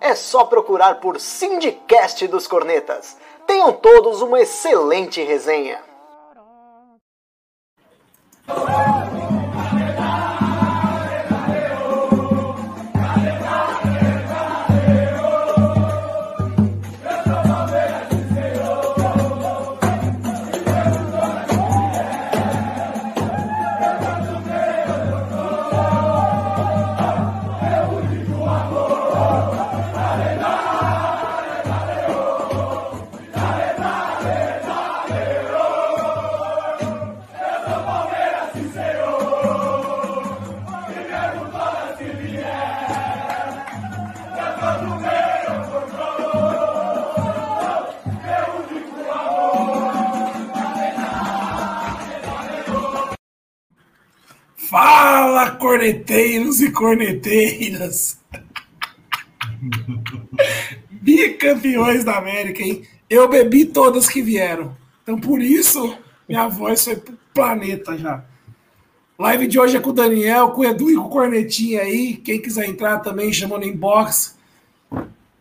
é só procurar por Sindicast dos Cornetas. Tenham todos uma excelente resenha. Corneteiros e corneteiras! Bicampeões da América, hein? Eu bebi todas que vieram. Então, por isso, minha voz foi pro planeta já. Live de hoje é com o Daniel, com o Edu e com o Cornetinha aí. Quem quiser entrar também, chama no inbox.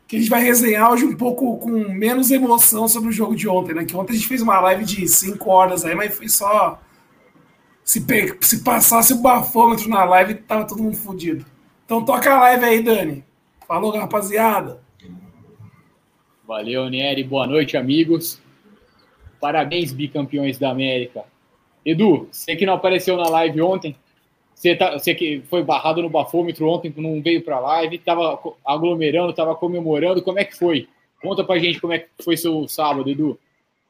Que a gente vai resenhar hoje um pouco com menos emoção sobre o jogo de ontem, né? Que ontem a gente fez uma live de 5 horas aí, mas foi só se, se passasse o bafômetro na live, tava todo mundo fodido. Então toca a live aí, Dani. Falou, rapaziada. Valeu, Nery. Boa noite, amigos. Parabéns, bicampeões da América. Edu, você que não apareceu na live ontem, você, tá, você que foi barrado no bafômetro ontem, não veio para a live, estava aglomerando, estava comemorando. Como é que foi? Conta pra gente como é que foi seu sábado, Edu.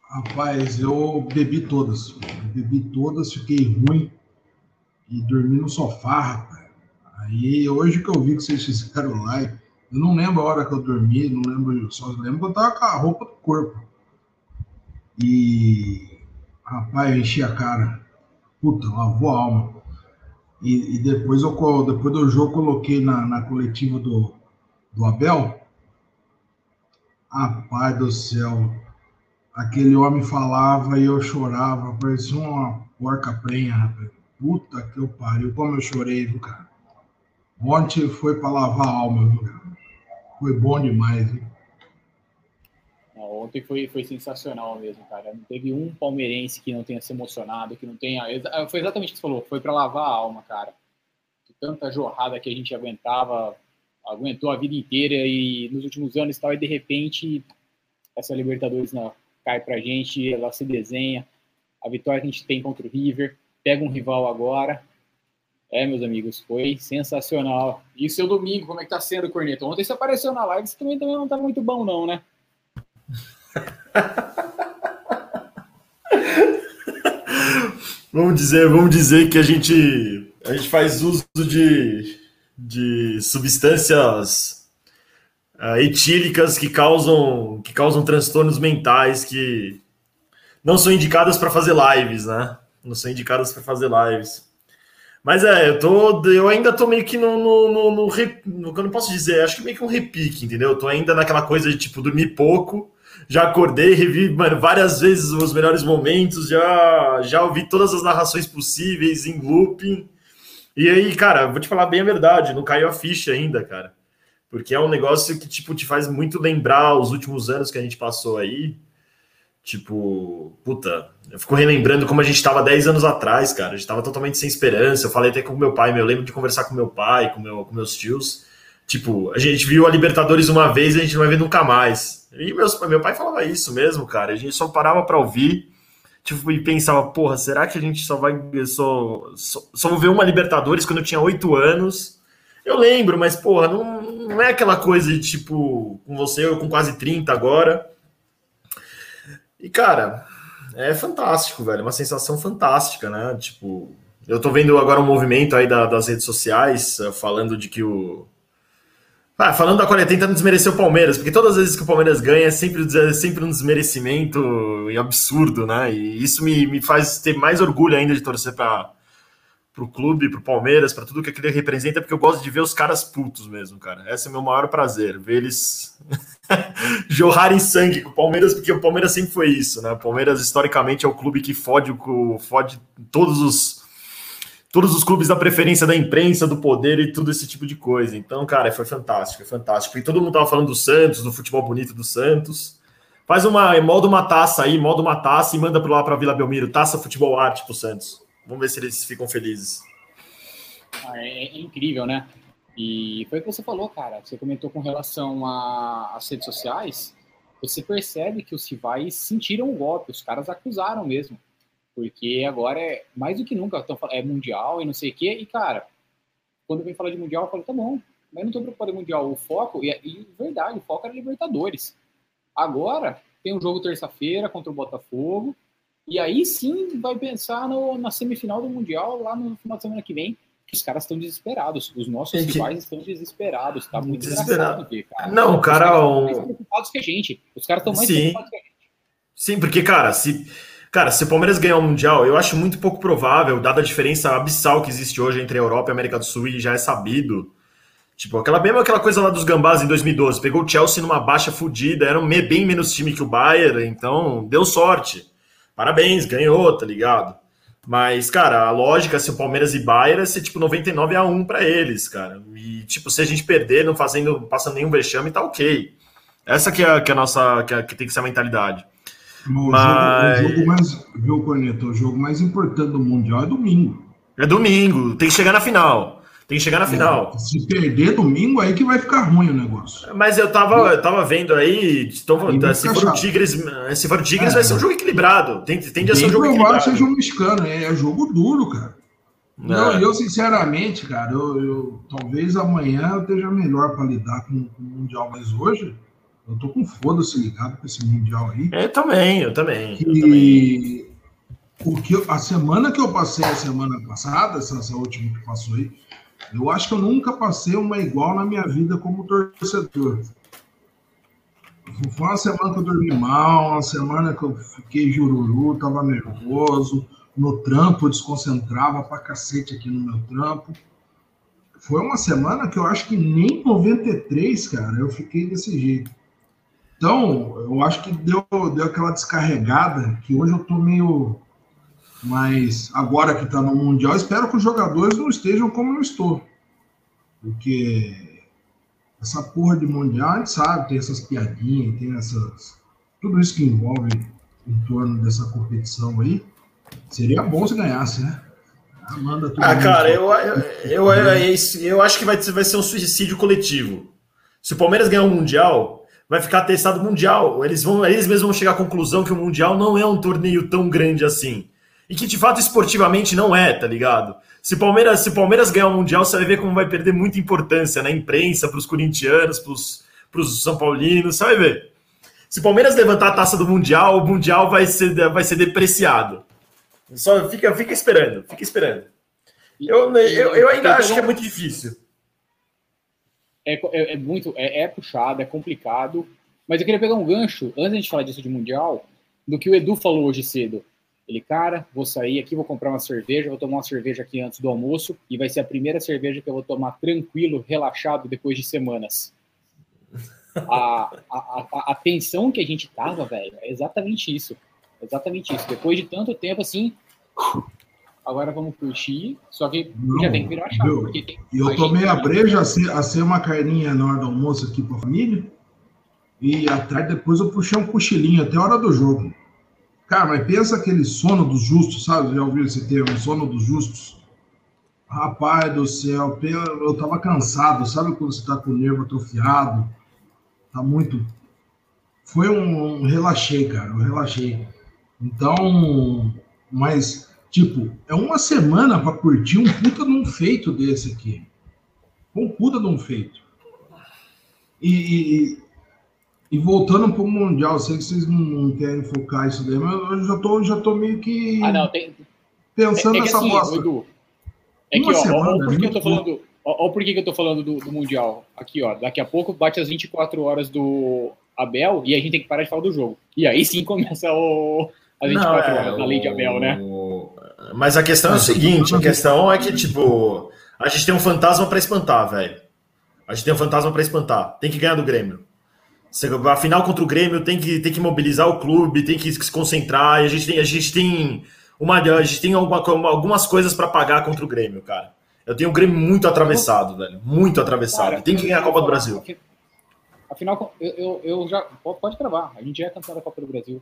Rapaz, eu bebi todas. Bebi todas, fiquei ruim e dormi no sofá, rapaz. Aí hoje que eu vi que vocês fizeram live, eu não lembro a hora que eu dormi, não lembro, só lembro que eu tava com a roupa do corpo. E rapaz, eu enchi a cara. Puta, lavou a alma. E, e depois, eu, depois do jogo, coloquei na, na coletiva do, do Abel. Rapaz do céu, aquele homem falava e eu chorava, parecia uma porca prenha, rapaz. Puta que eu pariu, como eu chorei, viu, cara? Ontem foi para lavar a alma, viu, cara? Foi bom demais, viu? Ontem foi, foi sensacional mesmo, cara. Não teve um palmeirense que não tenha se emocionado, que não tenha. Foi exatamente o que você falou, foi para lavar a alma, cara. Tanta jorrada que a gente aguentava, aguentou a vida inteira e nos últimos anos tal, e de repente essa Libertadores não, cai pra gente, ela se desenha. A vitória que a gente tem contra o River, pega um rival agora. É, meus amigos, foi sensacional. E o seu domingo, como é que tá sendo, Corneta? Ontem você apareceu na live, você também, também não tá muito bom, não, né? vamos dizer, vamos dizer que a gente a gente faz uso de, de substâncias uh, etílicas que causam que causam transtornos mentais que não são indicadas para fazer lives, né? Não são indicadas para fazer lives. Mas é, eu tô, eu ainda tô meio que no, no, no, no, no, eu não posso dizer, acho que meio que um repique, entendeu? Eu tô ainda naquela coisa de tipo dormir pouco, já acordei, revi mano, várias vezes os melhores momentos, já, já ouvi todas as narrações possíveis em looping. E aí, cara, vou te falar bem a verdade, não caiu a ficha ainda, cara. Porque é um negócio que, tipo, te faz muito lembrar os últimos anos que a gente passou aí. Tipo, puta, eu fico relembrando como a gente estava 10 anos atrás, cara. A gente estava totalmente sem esperança. Eu falei até com meu pai, meu, eu lembro de conversar com meu pai, com, meu, com meus tios. Tipo, a gente viu a Libertadores uma vez e a gente não vai ver nunca mais. E meus, meu pai falava isso mesmo, cara. A gente só parava para ouvir tipo, e pensava, porra, será que a gente só vai só, só, só ver uma Libertadores quando eu tinha oito anos? Eu lembro, mas, porra, não, não é aquela coisa de tipo, com você, eu com quase 30 agora. E, cara, é fantástico, velho. Uma sensação fantástica, né? Tipo, eu tô vendo agora um movimento aí da, das redes sociais uh, falando de que o Ah, falando da qualidade, tentando desmerecer o Palmeiras, porque todas as vezes que o Palmeiras ganha é sempre, é sempre um desmerecimento absurdo, né? E isso me, me faz ter mais orgulho ainda de torcer para o clube, para o Palmeiras, para tudo que aquele representa, porque eu gosto de ver os caras putos mesmo, cara. Esse é o meu maior prazer, ver eles jorrarem sangue com o Palmeiras, porque o Palmeiras sempre foi isso, né? O Palmeiras, historicamente, é o clube que fode, fode todos os todos os clubes da preferência da imprensa, do poder e tudo esse tipo de coisa. Então, cara, foi fantástico, foi fantástico. E todo mundo tava falando do Santos, do futebol bonito do Santos. Faz uma, molda uma taça aí, molda uma taça e manda para lá para Vila Belmiro, taça futebol arte pro Santos. Vamos ver se eles ficam felizes. Ah, é, é, incrível, né? E foi o que você falou, cara. Você comentou com relação às redes sociais. Você percebe que os rivais sentiram o golpe, os caras acusaram mesmo. Porque agora é mais do que nunca, então, é mundial e não sei o quê. E, cara, quando vem falar de mundial, eu falo, tá bom, mas não tô preocupado em mundial. O foco, e, e verdade, o foco era Libertadores. Agora tem um jogo terça-feira contra o Botafogo. E aí sim vai pensar no, na semifinal do Mundial lá no final de semana que vem. Que os caras estão desesperados. Os nossos rivais estão desesperados. Tá muito desesperado ver, cara. Não, cara. Os caras estão mais preocupados que a gente. Os caras estão mais sim. preocupados que a gente. Sim, porque, cara, se Cara, se o Palmeiras ganhar o Mundial, eu acho muito pouco provável, dada a diferença abissal que existe hoje entre a Europa e a América do Sul, e já é sabido. Tipo, aquela mesma aquela coisa lá dos Gambás em 2012. Pegou o Chelsea numa baixa fodida, era um bem menos time que o Bayern, então deu sorte. Parabéns, ganhou, tá ligado? Mas, cara, a lógica, se o Palmeiras e Bayern, é ser tipo 99 a 1 para eles, cara. E, tipo, se a gente perder, não fazendo, passando nenhum vexame, tá ok. Essa que é, que é a nossa, que, é, que tem que ser a mentalidade. Mas... Jogo, o jogo mais, viu, Corneto? O jogo mais importante do Mundial é domingo. É domingo, tem que chegar na final. Tem que chegar na final. É, se perder domingo, aí que vai ficar ruim o negócio. Mas eu tava, eu tava vendo aí, tô, aí se, for o Tigres, se for o Tigres, é. vai ser um jogo equilibrado. Tem, tende a ser um jogo equilibrado. seja um mexicano, é, é jogo duro, cara. É. Não, eu sinceramente, cara, eu, eu, talvez amanhã eu esteja melhor para lidar com, com o Mundial, mas hoje eu tô com foda-se ligado com esse Mundial aí. Eu também, eu também. E também. o que a semana que eu passei a semana passada, essa, essa última que passou aí, eu acho que eu nunca passei uma igual na minha vida como torcedor. Foi uma semana que eu dormi mal, uma semana que eu fiquei jururu, tava nervoso, no trampo desconcentrava pra cacete aqui no meu trampo. Foi uma semana que eu acho que nem 93, cara, eu fiquei desse jeito. Então, eu acho que deu, deu aquela descarregada, que hoje eu tô meio mais. Agora que tá no Mundial, espero que os jogadores não estejam como eu estou. Porque essa porra de Mundial, a gente sabe, tem essas piadinhas, tem essas. Tudo isso que envolve em torno dessa competição aí. Seria bom se ganhasse, né? Manda tudo ah cara, eu, eu, eu, eu, eu, acho que vai, vai ser um suicídio coletivo. Se o Palmeiras ganhar o um Mundial, vai ficar testado mundial. Eles vão, eles mesmos vão chegar à conclusão que o mundial não é um torneio tão grande assim. E que de fato esportivamente não é, tá ligado? Se Palmeiras, se Palmeiras ganhar o mundial, você vai ver como vai perder muita importância na imprensa, para os corintianos, para os São Paulinos, você vai ver. Se Palmeiras levantar a taça do mundial, o mundial vai ser, vai ser depreciado. Só fica, fica esperando, fica esperando. Eu, eu, eu ainda acho que é muito difícil é, é, é muito, é, é, puxado, é complicado. Mas eu queria pegar um gancho, antes de falar disso de Mundial, do que o Edu falou hoje cedo. Ele, cara, vou sair aqui, vou comprar uma cerveja, vou tomar uma cerveja aqui antes do almoço, e vai ser a primeira cerveja que eu vou tomar tranquilo, relaxado, depois de semanas. A, a, a, a tensão que a gente tava, velho, é exatamente isso. Exatamente isso. Depois de tanto tempo, assim, agora vamos curtir, só que não, já tem que virar chave. Porque tem, eu tomei a breja, a ser, a ser uma carninha na hora do almoço aqui para a família, e atrás depois eu puxei um cochilinho até a hora do jogo. Cara, mas pensa aquele sono dos justos, sabe? Já ouviu esse termo, sono dos justos? Rapaz do céu, eu tava cansado, sabe quando você tá com o nervo atrofiado? Tá muito. Foi um, relaxei, cara, eu relaxei. Então, mas Tipo, é uma semana para curtir um puta de um feito desse aqui. Um puta de um feito. E, e, e voltando para o Mundial, sei que vocês não, querem focar isso daí, mas eu já tô, já tô meio que ah, não, tem... pensando é, é nessa assim. Edu, é que, ó, semana, porque eu tô falando, Olha por que, que eu tô falando do, do, Mundial. Aqui, ó. Daqui a pouco bate as 24 horas do Abel e a gente tem que parar de falar do jogo. E aí sim começa o, as 24 Não, é, horas da lei de Abel, né? Mas a questão é o seguinte: a questão é que, tipo, a gente tem um fantasma para espantar, velho. A gente tem um fantasma para espantar. Tem que ganhar do Grêmio. A final contra o Grêmio tem que, tem que mobilizar o clube, tem que se concentrar. E a gente tem, a gente tem, uma, a gente tem alguma, algumas coisas para pagar contra o Grêmio, cara. Eu tenho o Grêmio muito atravessado, velho. Muito atravessado. Cara, tem que ganhar a Copa do Brasil. Afinal, eu, eu, eu já. Pode travar. A gente já é campeão da Copa do Brasil.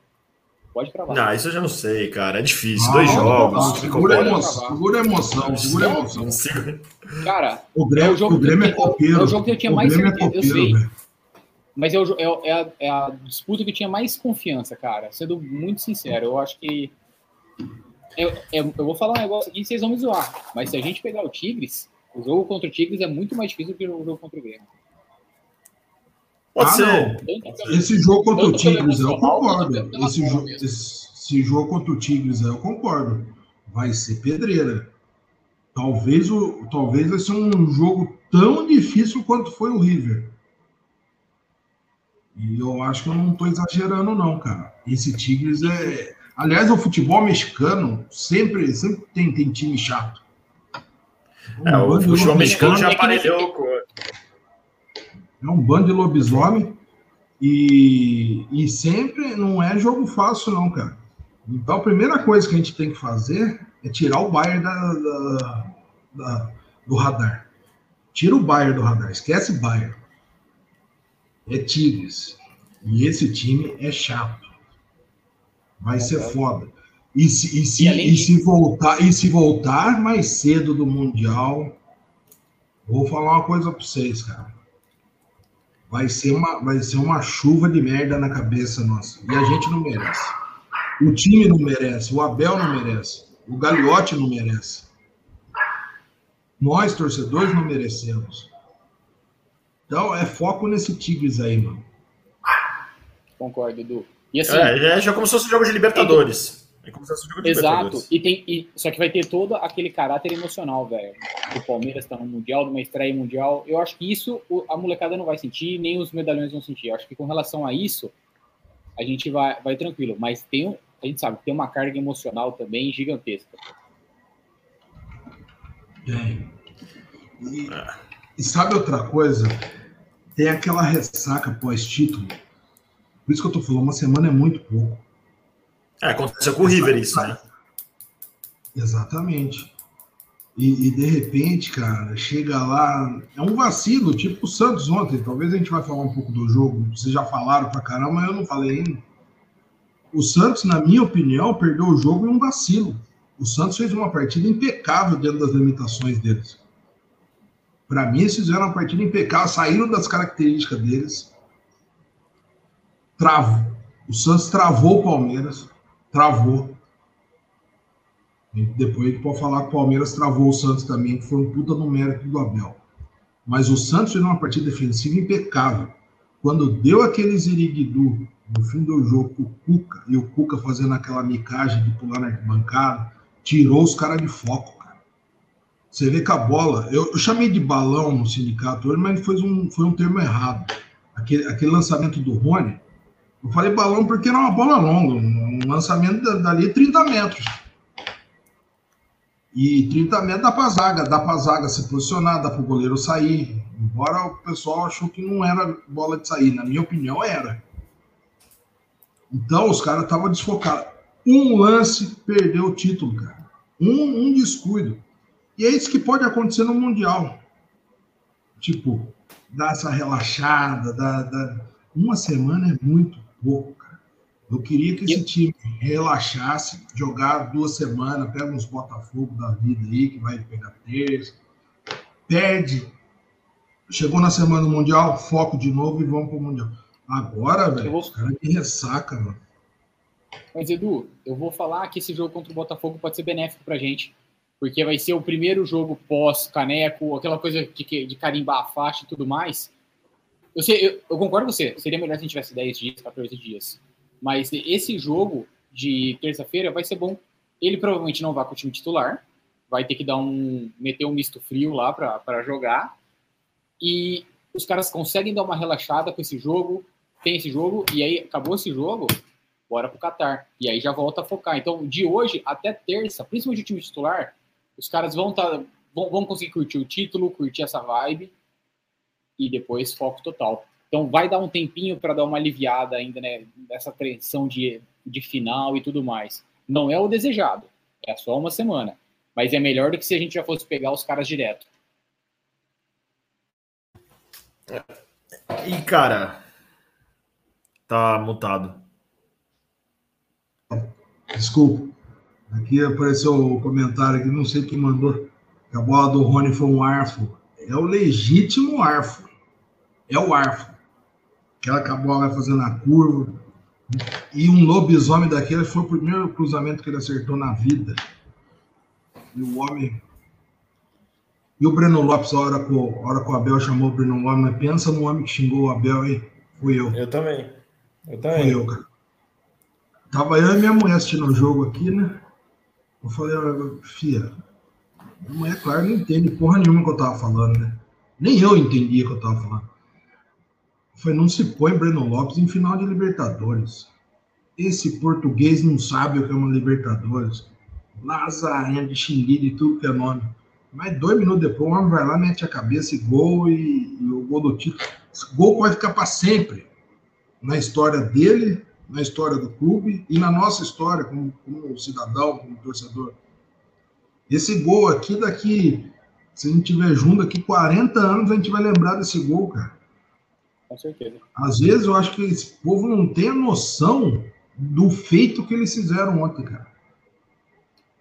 Pode travar. Não, isso eu já não sei, cara. É difícil. Dois jogos. Segura a emoção. Segura a emoção. Segura a emoção. Cara, o Grêmio é, o jogo, o Grêmio é copeiro. É o jogo que eu tinha mais certeza. É copeiro, eu sei. Véio. Mas é, o, é, é, a, é, a, disputa que tinha mais confiança, cara. Sendo muito sincero, eu acho que. Eu, eu, eu vou falar um negócio aqui e vocês vão me zoar. Mas se a gente pegar o Tigres, o jogo contra o Tigres é muito mais difícil do que o jogo contra o Grêmio. Pode ah, ser. Esse jogo contra o Tigres, eu concordo. Esse, jo esse, esse, jogo contra o Tigres, eu concordo. Vai ser pedreira. Talvez, o, talvez vai ser um jogo tão difícil quanto foi o River. E eu acho que eu não estou exagerando, não, cara. Esse Tigres é. Aliás, o futebol mexicano sempre, sempre tem, tem time chato. Um é, o futebol mexicano já aparelhou com é um bando de lobisomem e, e sempre não é jogo fácil, não, cara. Então, a primeira coisa que a gente tem que fazer é tirar o Bayern da, da, da, do radar. Tira o Bayern do radar, esquece Bayern. É Tigres. E esse time é chato. Vai ser foda. E se, e se, e, e se voltar e se voltar mais cedo do Mundial, vou falar uma coisa para vocês, cara vai ser, uma, vai ser uma chuva de merda na cabeça nossa. E a gente não merece. O time não merece, o Abel não merece, o Gagliotti não merece. Nós, torcedores, não merecemos. Então, é foco nesse Tigres aí, mano. Concordo, Edu. E assim, é, já começou esse jogo de Libertadores. É como se fosse jogo de Exato. E tem, e, só que vai ter todo aquele caráter emocional, velho. O Palmeiras tá no Mundial, numa estreia mundial. Eu acho que isso a molecada não vai sentir, nem os medalhões vão sentir. Eu acho que com relação a isso, a gente vai, vai tranquilo. Mas tem, a gente sabe, tem uma carga emocional também gigantesca. Tem. E, e sabe outra coisa? Tem aquela ressaca pós-título. Por isso que eu tô falando, uma semana é muito pouco. É, aconteceu com o River isso, né? Exatamente. E, e, de repente, cara, chega lá. É um vacilo, tipo o Santos ontem. Talvez a gente vai falar um pouco do jogo. Vocês já falaram pra caramba, mas eu não falei ainda. O Santos, na minha opinião, perdeu o jogo em um vacilo. O Santos fez uma partida impecável dentro das limitações deles. Para mim, eles fizeram uma partida impecável, saíram das características deles. Travo. O Santos travou o Palmeiras travou. E depois pode falar que o Palmeiras travou o Santos também, que foi um puta no mérito do Abel. Mas o Santos fez uma partida defensiva impecável. Quando deu aquele ziriguidu no fim do jogo com o Cuca, e o Cuca fazendo aquela micagem de pular na bancada, tirou os caras de foco. Você vê que a bola, eu, eu, chamei de balão no sindicato hoje, mas foi um, foi um termo errado. Aquele, aquele lançamento do Rony, eu falei balão porque era uma bola longa, um lançamento dali 30 metros. E 30 metros dá para zaga, dá para zaga se posicionar, dá para o goleiro sair. Embora o pessoal achou que não era bola de sair, na minha opinião era. Então os caras estavam desfocados. Um lance perdeu o título, cara. Um, um descuido. E é isso que pode acontecer no Mundial. Tipo, dar essa relaxada, dar, dar... uma semana é muito pouco, cara. Eu queria que esse time relaxasse, jogar duas semanas, pega uns Botafogo da vida aí, que vai pegar terça, perde. Chegou na semana mundial, foco de novo e vamos pro Mundial. Agora, velho, vou... os caras me ressaca, mano. Mas, Edu, eu vou falar que esse jogo contra o Botafogo pode ser benéfico pra gente. Porque vai ser o primeiro jogo pós-caneco, aquela coisa de, de carimbar a faixa e tudo mais. Eu, sei, eu, eu, concordo com você. Seria melhor se a gente tivesse 10 dias, 14 dias. Mas esse jogo de terça-feira vai ser bom. Ele provavelmente não vai com o time titular. vai ter que dar um meter um misto frio lá para jogar. E os caras conseguem dar uma relaxada com esse jogo, tem esse jogo, e aí acabou esse jogo, bora pro Qatar. E aí já volta a focar. Então, de hoje até terça, principalmente o time titular, os caras vão, tá, vão, vão conseguir curtir o título, curtir essa vibe, e depois foco total. Então vai dar um tempinho para dar uma aliviada ainda, né, nessa tensão de, de final e tudo mais. Não é o desejado, é só uma semana. Mas é melhor do que se a gente já fosse pegar os caras direto. E, cara, tá mutado. Desculpa. Aqui apareceu o um comentário aqui, não sei quem mandou. A bola do Rony foi um arfo. É o legítimo arfo. É o arfo. Aquela que a bola vai fazendo a curva. E um lobisomem daquele foi o primeiro cruzamento que ele acertou na vida. E o homem. E o Breno Lopes, a hora que o, hora que o Abel chamou o Breno Lopes, mas pensa no homem que xingou o Abel aí. Fui eu. Eu também. Eu também. Fui eu, cara. Tava eu e minha mulher assistindo o jogo aqui, né? Eu falei, filha, minha mulher, claro, não entende porra nenhuma que eu tava falando, né? Nem eu entendia o que eu tava falando. Falei, não se põe Breno Lopes em final de Libertadores. Esse português não sabe o que é uma Libertadores. Lazarento de xinguido e tudo que é nome. Mas dois minutos depois, o homem vai lá, mete a cabeça e gol, e, e o gol do título. Esse gol pode ficar para sempre na história dele, na história do clube e na nossa história como, como cidadão, como torcedor. Esse gol aqui, daqui, se a gente tiver junto aqui 40 anos, a gente vai lembrar desse gol, cara. Com certeza. Às vezes eu acho que esse povo não tem a noção do feito que eles fizeram ontem, cara.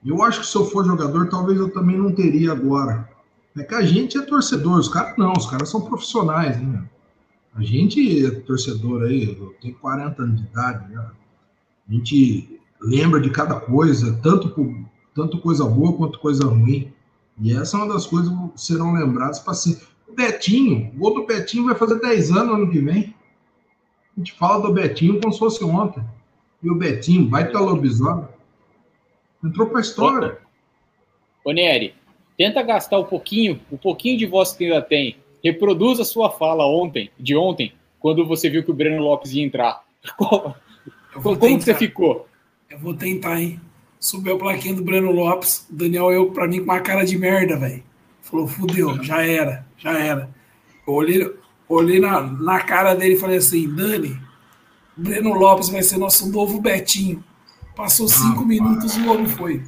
Eu acho que se eu for jogador, talvez eu também não teria agora. É que a gente é torcedor, os caras não, os caras são profissionais, né? A gente é torcedor aí, tenho 40 anos de idade, né? a gente lembra de cada coisa, tanto, tanto coisa boa quanto coisa ruim. E essa é uma das coisas que serão lembradas para sempre. O Betinho, o do Betinho vai fazer 10 anos ano que vem. A gente fala do Betinho como se fosse ontem. E o Betinho, vai ter lobisomem. Entrou para a história. Ô, Nery, tenta gastar um pouquinho, o um pouquinho de voz que ainda tem. Reproduz a sua fala ontem, de ontem, quando você viu que o Breno Lopes ia entrar. Como, você ficou? Eu vou tentar, hein? Subiu a plaquinha do Breno Lopes, o Daniel eu pra mim com uma cara de merda, velho. Falou, fudeu, já era, já era. Eu olhei, olhei na, na cara dele e falei assim, Dani, Breno Lopes vai ser nosso novo Betinho. Passou cinco ah, minutos e o homem foi.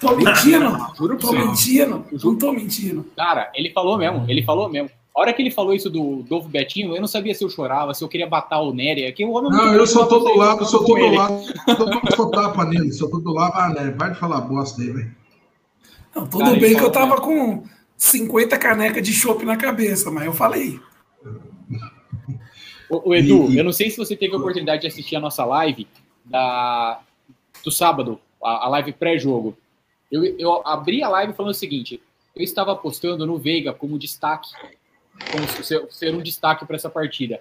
Tô mentindo. Juro tô mentindo. Não tô mentindo. Cara, ele falou mesmo. Ele falou mesmo. A hora que ele falou isso do Novo Betinho, eu não sabia se eu chorava, se eu queria batar o Nery. Aqui, o homem não, eu sou todo lado, sou todo lado. Eu sou tapa nele, sou todo lado. Ah, Nery, vai de falar bosta aí, velho. Não, tudo Cara, bem que eu tava com 50 canecas de chopp na cabeça, mas eu falei. O, o Edu, e, eu não sei se você teve a oportunidade de assistir a nossa live da, do sábado, a, live pré-jogo. Eu, eu abri a live falando o seguinte: eu estava apostando no Veiga como destaque, como ser, ser um destaque para essa partida.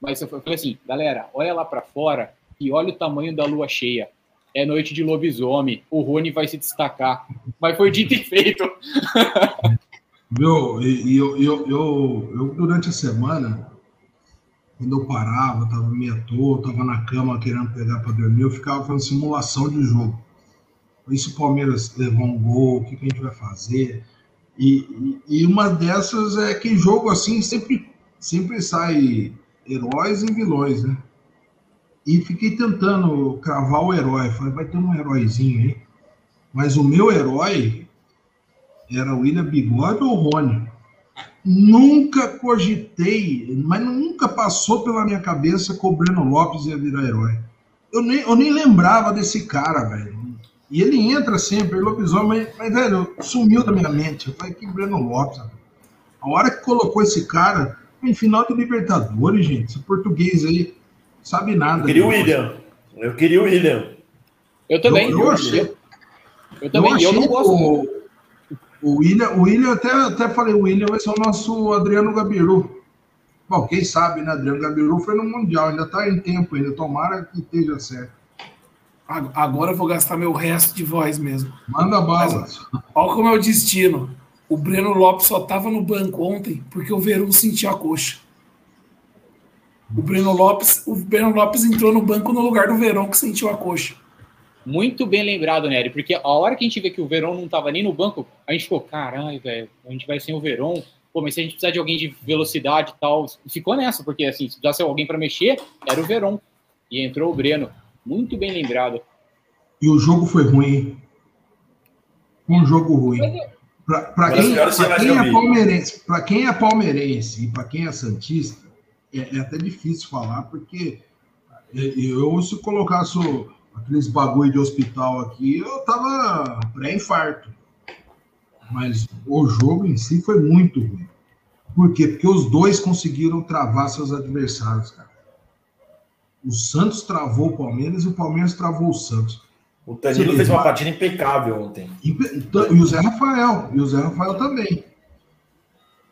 Mas eu falei assim, galera, olha lá para fora e olha o tamanho da lua cheia. É noite de lobisomem, o Rony vai se destacar. Mas foi dito e feito. Meu, e eu, eu, eu, eu, durante a semana, quando eu parava, tava meio à toa, tava na cama querendo pegar para dormir, eu ficava fazendo simulação de jogo. Se o Palmeiras levar um gol, o que, que a gente vai fazer? E, e, uma dessas é que jogo assim sempre, sempre sai heróis e vilões, né? E fiquei tentando cravar o herói. Falei, vai ter um heróizinho aí. Mas o meu herói era o William Bigode ou o Rony. Nunca cogitei, mas nunca passou pela minha cabeça que o Breno Lopes ia virar herói. Eu nem, eu nem lembrava desse cara, velho. E ele entra sempre, lobisomem, mas, mas, velho, sumiu da minha mente. Eu falei, que Breno Lopes. A hora que colocou esse cara, em final de Libertadores, gente, esse português aí sabe nada. Eu queria o William. Eu queria o William. Eu também. Eu, eu, achei, eu, eu também, eu, eu não gosto. O, o William, o William até, até falei, o William vai ser o nosso Adriano Gabiru. Bom, quem sabe, né? Adriano Gabiru foi no Mundial, ainda está em tempo ainda, tomara que esteja certo. Agora eu vou gastar meu resto de voz mesmo. Manda bala. Olha como é o destino. O Breno Lopes só estava no banco ontem porque o Verão sentiu a coxa. O Breno Lopes, o Breno Lopes entrou no banco no lugar do Verão que sentiu a coxa. Muito bem lembrado, Nery, porque a hora que a gente vê que o Verão não estava nem no banco, a gente ficou, caralho, velho, a gente vai sem o Verão. Pô, mas se a gente precisar de alguém de velocidade e tal, ficou nessa, porque assim, se precisasse alguém para mexer, era o Verão. E entrou o Breno. Muito bem lembrado. E o jogo foi ruim. Um jogo ruim. Para quem, pra quem é palmeirense, para quem é palmeirense e para quem é santista, é, é, até difícil falar porque eu se colocasse aqueles bagulho de hospital aqui, eu tava pré-infarto. Mas o jogo em si foi muito ruim. Por quê? Porque os dois conseguiram travar seus adversários, cara. O Santos travou o Palmeiras e o Palmeiras travou o Santos. O Danilo fez uma partida impecável ontem. E, e, o Zé Rafael. E o Zé Rafael também.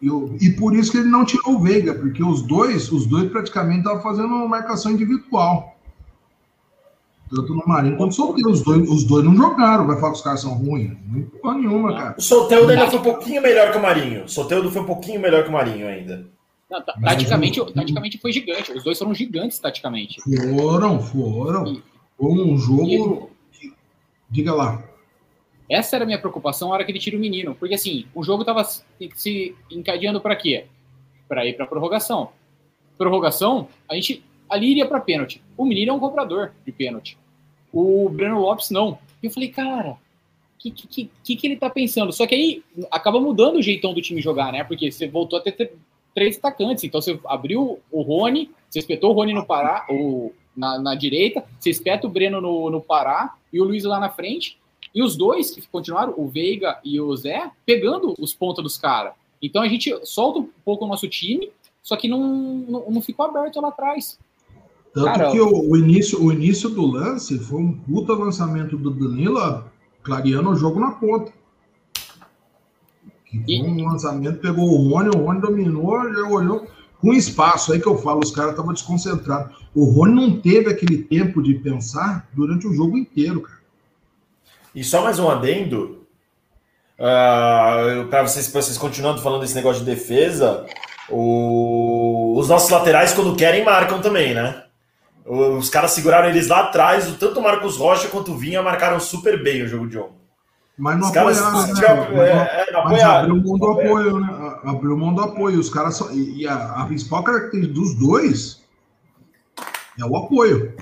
E, e por isso que ele não tirou o Veiga, porque os dois, os dois praticamente estavam fazendo uma marcação individual. Tanto no Marinho quanto no Solteiro. Os dois, os dois não jogaram. Vai falar que os caras são ruins? Não porra nenhuma, cara. O Solteiro ainda foi um pouquinho melhor que o Marinho. O Solteiro foi um pouquinho melhor que o Marinho ainda. Não, taticamente, taticamente foi gigante. Os dois foram gigantes taticamente. Foram, foram. Foi um jogo. E... Diga lá. Essa era a minha preocupação na hora que ele tira o menino. Porque assim, o jogo estava se encadeando para quê? Para ir para prorrogação. Prorrogação, a gente ali iria para pênalti. O menino é um comprador de pênalti. O Breno Lopes não. E eu falei, cara, o que, que, que, que ele tá pensando? Só que aí acaba mudando o jeitão do time jogar, né? Porque você voltou a ter três atacantes. Então você abriu o Rony, você espetou o Rony no Pará, o, na, na direita, você espeta o Breno no, no Pará e o Luiz lá na frente. E os dois que continuaram, o Veiga e o Zé, pegando os pontos dos caras. Então a gente solta um pouco o nosso time, só que não, não, não ficou aberto lá atrás. Tanto Cara, que o, o, início, o início do lance foi um puta lançamento do Danilo, clareando o jogo na ponta. Que e... um lançamento, pegou o Rony, o Rony dominou, já olhou com espaço. Aí que eu falo, os caras estavam desconcentrados. O Rony não teve aquele tempo de pensar durante o jogo inteiro, cara. E só mais um adendo. Uh, para vocês, vocês continuando falando desse negócio de defesa, o... os nossos laterais, quando querem, marcam também, né? Os caras seguraram eles lá atrás, tanto o Marcos Rocha quanto o Vinha marcaram super bem o jogo de ontem. Mas não apoiaram, né? É, é, mas abriu mão do apoio, né? Abriu mão do apoio. Os caras só, e a, a, principal característica dos dois é o apoio.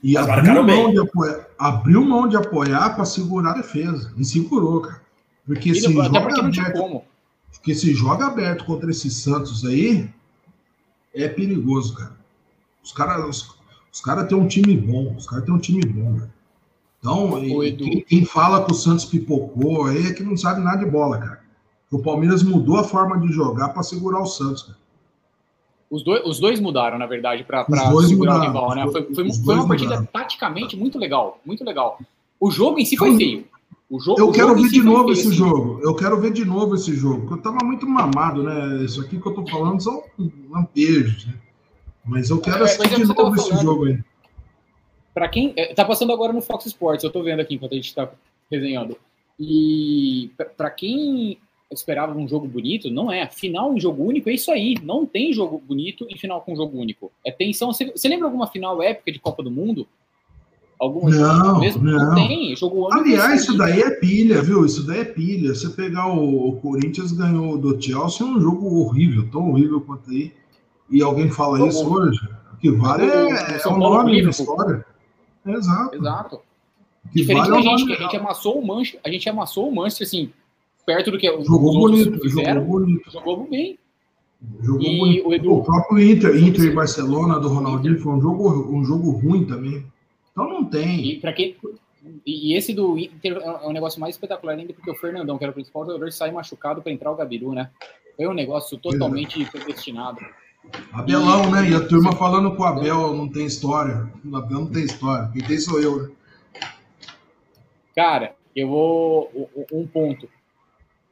E abriu mão, de apoiar, abriu mão de apoiar para segurar a defesa. E segurou, cara. Porque se, joga aberto, porque se joga aberto contra esses Santos aí, é perigoso, cara. Os caras os, os cara têm um time bom. Os caras têm um time bom, velho. Então, quem, quem, fala que o Santos pipocou aí é que não sabe nada de bola, cara. O Palmeiras mudou a forma de jogar para segurar o Santos, cara. Os dois, os dois mudaram, na verdade, para segurar mudaram. o rival, né? Foi, foi, foi uma partida mudaram. taticamente muito legal, muito legal. O jogo em si foi feio. O jogo, eu quero ver de novo esse jogo. Eu quero ver de novo esse jogo. Porque eu tava muito mamado, né? Isso aqui que eu tô falando são lampejos, né? Mas eu quero é, assistir é de novo esse jogo aí. Para quem. É, tá passando agora no Fox Sports, eu tô vendo aqui enquanto a gente tá resenhando. E para quem esperava um jogo bonito, não é. Final em jogo único é isso aí. Não tem jogo bonito em final com jogo único. É tensão. Você, você lembra alguma final épica de Copa do Mundo? Alguma não, mesmo? Não. não tem. Jogo único. Aliás, isso daí é pilha, viu? Isso daí é pilha. Você pegar o, o Corinthians ganhou do Chelsea, é um jogo horrível, tão horrível quanto aí e alguém fala isso hoje, o que vale é, é o nome da história. Exato. Exato. Diferente vale da gente, que a gente amassou o Manchester, a gente amassou o Manchester, assim, perto do que jogou bonito, fizeram, jogou bonito. Jogou bem. Jogou e bonito. O, Edu, o próprio Inter, Inter e Barcelona do Ronaldinho foi um jogo, um jogo ruim também. Então não tem. E para quem e esse do Inter é um negócio mais espetacular ainda porque o Fernandão, que era o principal jogador, sai machucado para entrar o Gabiru, né? Foi um negócio totalmente predestinado. Abelão, e... né? E a turma falando que o Abel não tem história. O Abel não tem história. Quem tem sou eu, né? Cara, eu vou. Um ponto.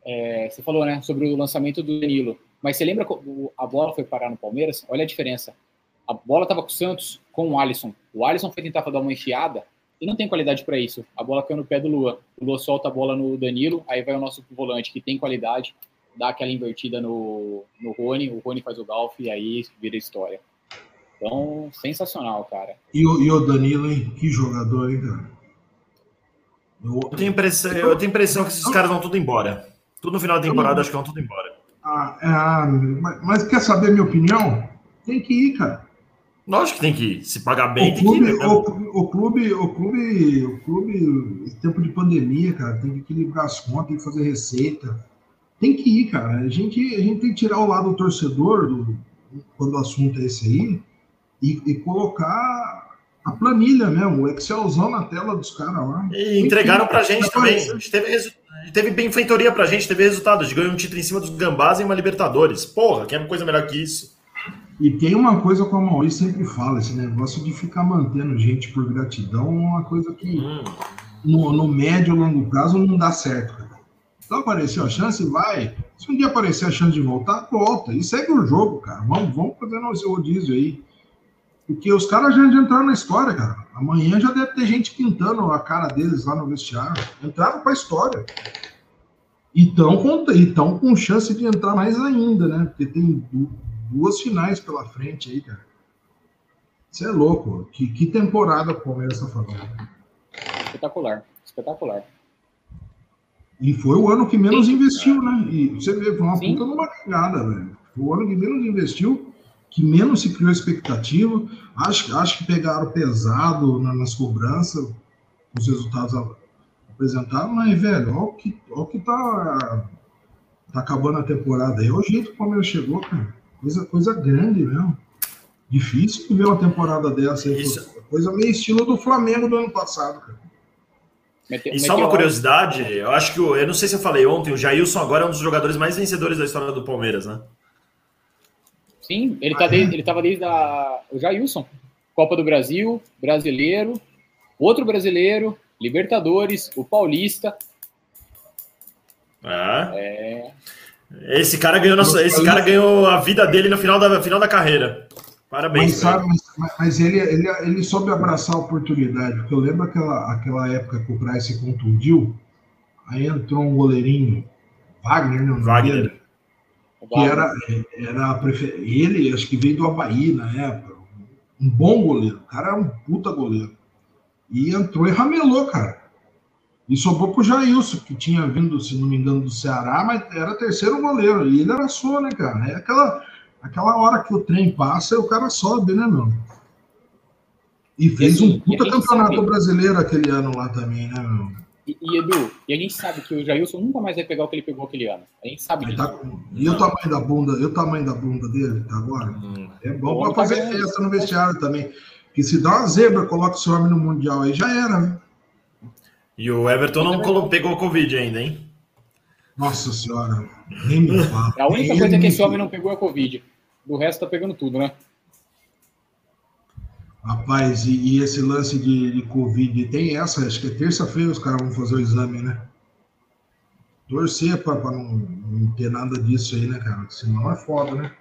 É, você falou, né, sobre o lançamento do Danilo. Mas você lembra a bola foi parar no Palmeiras? Olha a diferença. A bola estava com o Santos, com o Alisson. O Alisson foi tentar dar uma enfiada e não tem qualidade para isso. A bola caiu no pé do Lua. O Lua solta a bola no Danilo, aí vai o nosso volante que tem qualidade, dá aquela invertida no, no Rony, o Rony faz o golf e aí vira história. Então, sensacional, cara. E o, e o Danilo, hein? Que jogador, hein, cara? Eu, eu tenho impressão, eu tenho impressão que esses caras vão tudo embora. Tudo no final da temporada, acho que vão tudo embora. Ah, é, ah, mas, mas quer saber minha opinião? Tem que ir, cara. Lógico que tem que ir. Se pagar bem, o tem clube, que ir. O, o, clube, o clube, o clube, tempo de pandemia, cara, tem que equilibrar as contas, tem que fazer receita. Tem que ir, cara. A gente, a gente tem que tirar o lado do torcedor do, quando o assunto é esse aí e, e colocar a planilha mesmo, o Excelzão na tela dos caras lá. E entregaram pra gente também. A gente teve, resu... teve benfeitoria pra gente, teve resultado. A gente ganhou um título em cima dos Gambás e uma Libertadores. Porra, que é uma coisa melhor que isso. E tem uma coisa que a Mauri sempre fala, esse negócio de ficar mantendo gente por gratidão é uma coisa que hum. no, no médio e longo prazo não dá certo. Cara. Então apareceu a chance, vai. Se um dia aparecer a chance de voltar, volta. E segue o jogo, cara. Vamos, vamos fazer nosso rodízio aí. Porque os caras já entraram na história, cara. Amanhã já deve ter gente pintando a cara deles lá no vestiário. Entraram para a história. E estão com, com chance de entrar mais ainda, né? Porque tem duas finais pela frente aí, cara. Você é louco. Que, que temporada o Palmeiras está fazendo? Espetacular. Espetacular. E foi o ano que menos Sim. investiu, né? E você vê, foi uma Sim. puta numa cagada, velho. Foi o ano que menos investiu que menos se criou expectativa. Acho, acho que pegaram pesado na, nas cobranças, os resultados apresentados, mas, velho, olha o que, olha o que tá, tá acabando a temporada aí. Olha o jeito que o Palmeiras chegou, cara. Coisa, coisa grande mesmo. Difícil ver uma temporada dessa aí. Isso. Coisa meio estilo do Flamengo do ano passado, cara. E só uma curiosidade, eu acho que, eu não sei se eu falei ontem, o Jailson agora é um dos jogadores mais vencedores da história do Palmeiras, né? Sim, ele, tá desde, ele tava desde a, o Jailson. Copa do Brasil, brasileiro, outro brasileiro, Libertadores, o Paulista. Ah. É. Esse cara ganhou nossa, esse cara ganhou a vida dele no final da, final da carreira. Parabéns. Mas, sabe, mas, mas, ele, ele, ele soube abraçar a oportunidade, porque eu lembro aquela, aquela época que o Price se contundiu, aí entrou um goleirinho, Wagner, não, Wagner que era, era prefer... ele, acho que veio do Havaí na época, um bom goleiro, o cara era um puta goleiro. E entrou e ramelou, cara. E sobrou pro Jailson, que tinha vindo, se não me engano, do Ceará, mas era terceiro goleiro. E ele era só, né, cara? É aquela, aquela hora que o trem passa o cara sobe, né, meu? E fez e assim, um puta campeonato sabe... brasileiro aquele ano lá também, né, meu? E, e, Edu, e a gente sabe que o Jailson nunca mais vai pegar o que ele pegou aquele ano. A gente sabe disso. Tá, e o tamanho da bunda, e o tamanho da bunda dele tá agora? Hum. É bom para fazer tá festa no vestiário também. Que se dá uma zebra, coloca esse homem no Mundial aí, já era, né? E o Everton não pegou Covid ainda, hein? Nossa senhora, nem me fala. A única coisa é que esse homem não pegou é a Covid. Do resto tá pegando tudo, né? Rapaz, e, e, esse lance de, de Covid, tem essa, acho que é terça-feira os caras vão fazer o exame, né? Torcer para não, não, ter nada disso aí, né, cara? Senão é foda, né?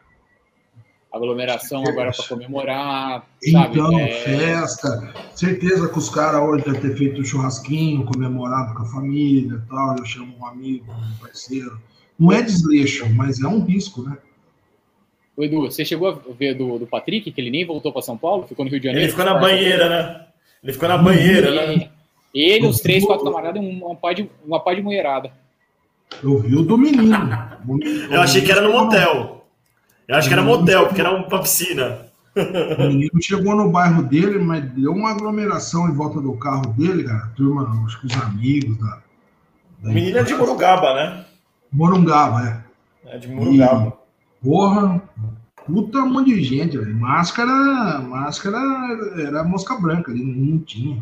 Aglomeração é, agora para comemorar. Então, sabe? É... festa. Certeza que os caras hoje devem ter feito um churrasquinho, comemorado com a família e tal. Eu chamo um amigo, um parceiro. Não é desleixo, mas é um risco, né? O Edu, você chegou a ver do, do Patrick, que ele nem voltou para São Paulo, ficou no Rio de Janeiro? Ele ficou na banheira, né? Ele ficou na banheira, né? Ele, os três, quatro camaradas, uma pá de, uma pá de mulherada. Eu vi o do menino. Eu achei que era no motel. Eu acho que era motel, porque era uma piscina. O menino chegou no bairro dele, mas deu uma aglomeração em volta do carro dele, cara. Turma, acho que os amigos da. da o menino é de Morungaba, né? Morungaba, é. É de Morungaba. E Porra, puta um monte de gente, velho. Máscara, máscara era mosca branca ali, não tinha.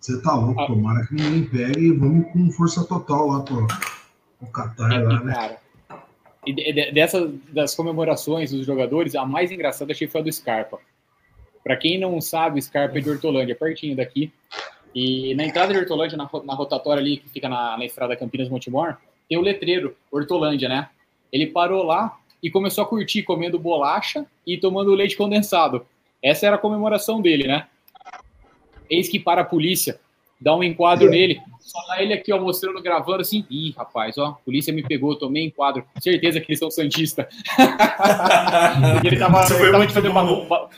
Você tá louco, ah. tomara que ninguém pegue e vamos com força total lá pro, pro Qatar é, lá, né? Cara, dessas das comemorações dos jogadores, a mais engraçada achei foi a do Scarpa. Para quem não sabe, o Scarpa é de Hortolândia, pertinho daqui. E na entrada de Hortolândia, na, na rotatória ali, que fica na, na estrada Campinas Montemor, tem o letreiro Hortolândia, né? Ele parou lá e começou a curtir comendo bolacha e tomando leite condensado. Essa era a comemoração dele, né? Eis que para a polícia, dá um enquadro nele, só dá ele aqui, ó, mostrando, gravando assim. Ih, rapaz, ó, a polícia me pegou, tomei enquadro. Certeza que eles são santistas. ele tava, ele tava de fazer bagunça.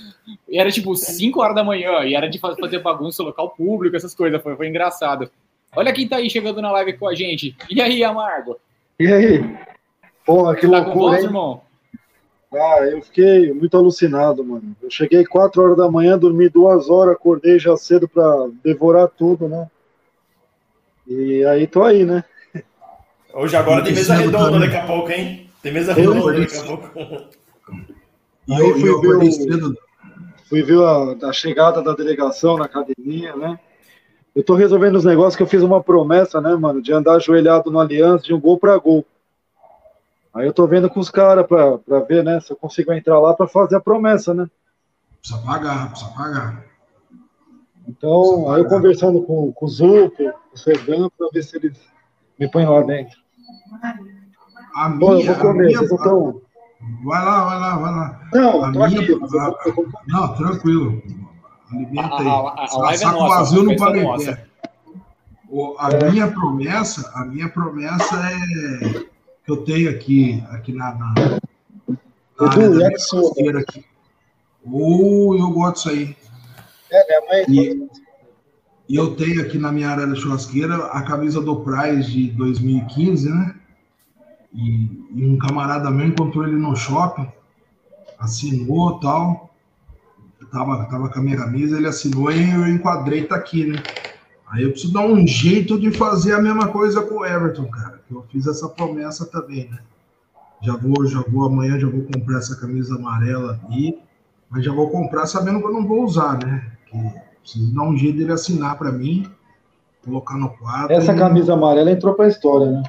Era tipo 5 horas da manhã e era de fazer bagunça, local público, essas coisas. Foi, foi engraçado. Olha quem tá aí chegando na live com a gente. E aí, Amargo? E aí? Porra, que tá loucura, voz, irmão? Ah, eu fiquei muito alucinado, mano. Eu cheguei 4 horas da manhã, dormi duas horas, acordei já cedo pra devorar tudo, né? E aí tô aí, né? Hoje agora tem mesa redonda também. daqui a pouco, hein? Tem mesa Eu redonda daqui a pouco. E Aí eu, fui eu ver o- cedo. Fui ver a, a chegada da delegação na academia, né? Eu tô resolvendo os negócios que eu fiz uma promessa, né, mano, de andar ajoelhado no Aliança de um gol pra gol. Aí eu tô vendo com os caras pra, pra ver, né, se eu consigo entrar lá pra fazer a promessa, né? Precisa pagar, precisa pagar. Então, aí eu conversando com, com o Zupo, com o Serdan, pra ver se eles me põem lá dentro. A Pô, eu minha, vou comer, a minha vocês não estão. vai lá, vai lá, vai lá. Não, A tô aqui, minha- mas eu eu Não, tranquilo. Alimenta A- aí. a- a- a live é Saco nossa, vazio não é nossa. pé. O- A minha promessa, a minha promessa é que eu tenho aqui, aqui na, na, na área da minha yakisoba. churrasqueira aqui. Ou eu gosto disso aí. É, minha mãe. E, e eu tenho aqui na minha área da churrasqueira a camisa do Price de 2015, né? E, e um camarada meu encontrou ele no shopping, assinou tal. Eu tava, tava com a minha camisa, ele assinou e eu enquadrei, tá aqui, né? Aí eu preciso dar um jeito de fazer a mesma coisa com o Everton, cara. Que eu fiz essa promessa também, né? Já vou, já vou, amanhã já vou comprar essa camisa amarela aí, mas já vou comprar sabendo que eu não vou usar, né? Que preciso dar um jeito dele assinar para mim, colocar no quadro. Essa e- camisa amarela entrou pra história, né?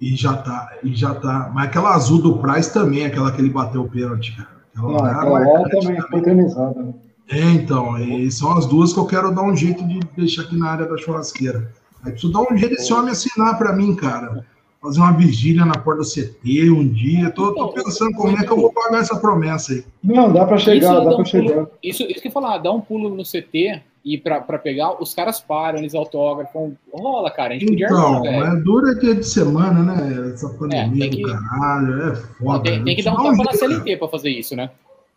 E já tá, e já tá. Mas aquela azul do Price também, aquela que ele bateu o pênalti, cara. Aquela lá é aquela lá também foi eternizada. Né? É, então, e são as duas que eu quero dar um jeito de deixar aqui na área da churrasqueira. Aí preciso dar um jeito desse homem assinar para mim, cara. Fazer uma vigília na porta do CT um dia. Tô, tô pensando como é que eu vou pagar essa promessa aí. Não, dá pra chegar, Isso dá um chegar. pulo- Isso, isso que eu falar, dá um pulo no CT e pra, pra pegar, os caras param, eles autografam. Rola, cara, a gente podia Então, armar, velho. é dura dia de semana, né? Essa pandemia tem que- do caralho, é foda. Tem, Eu tem que dar um tapa na. CLT pra fazer isso, né?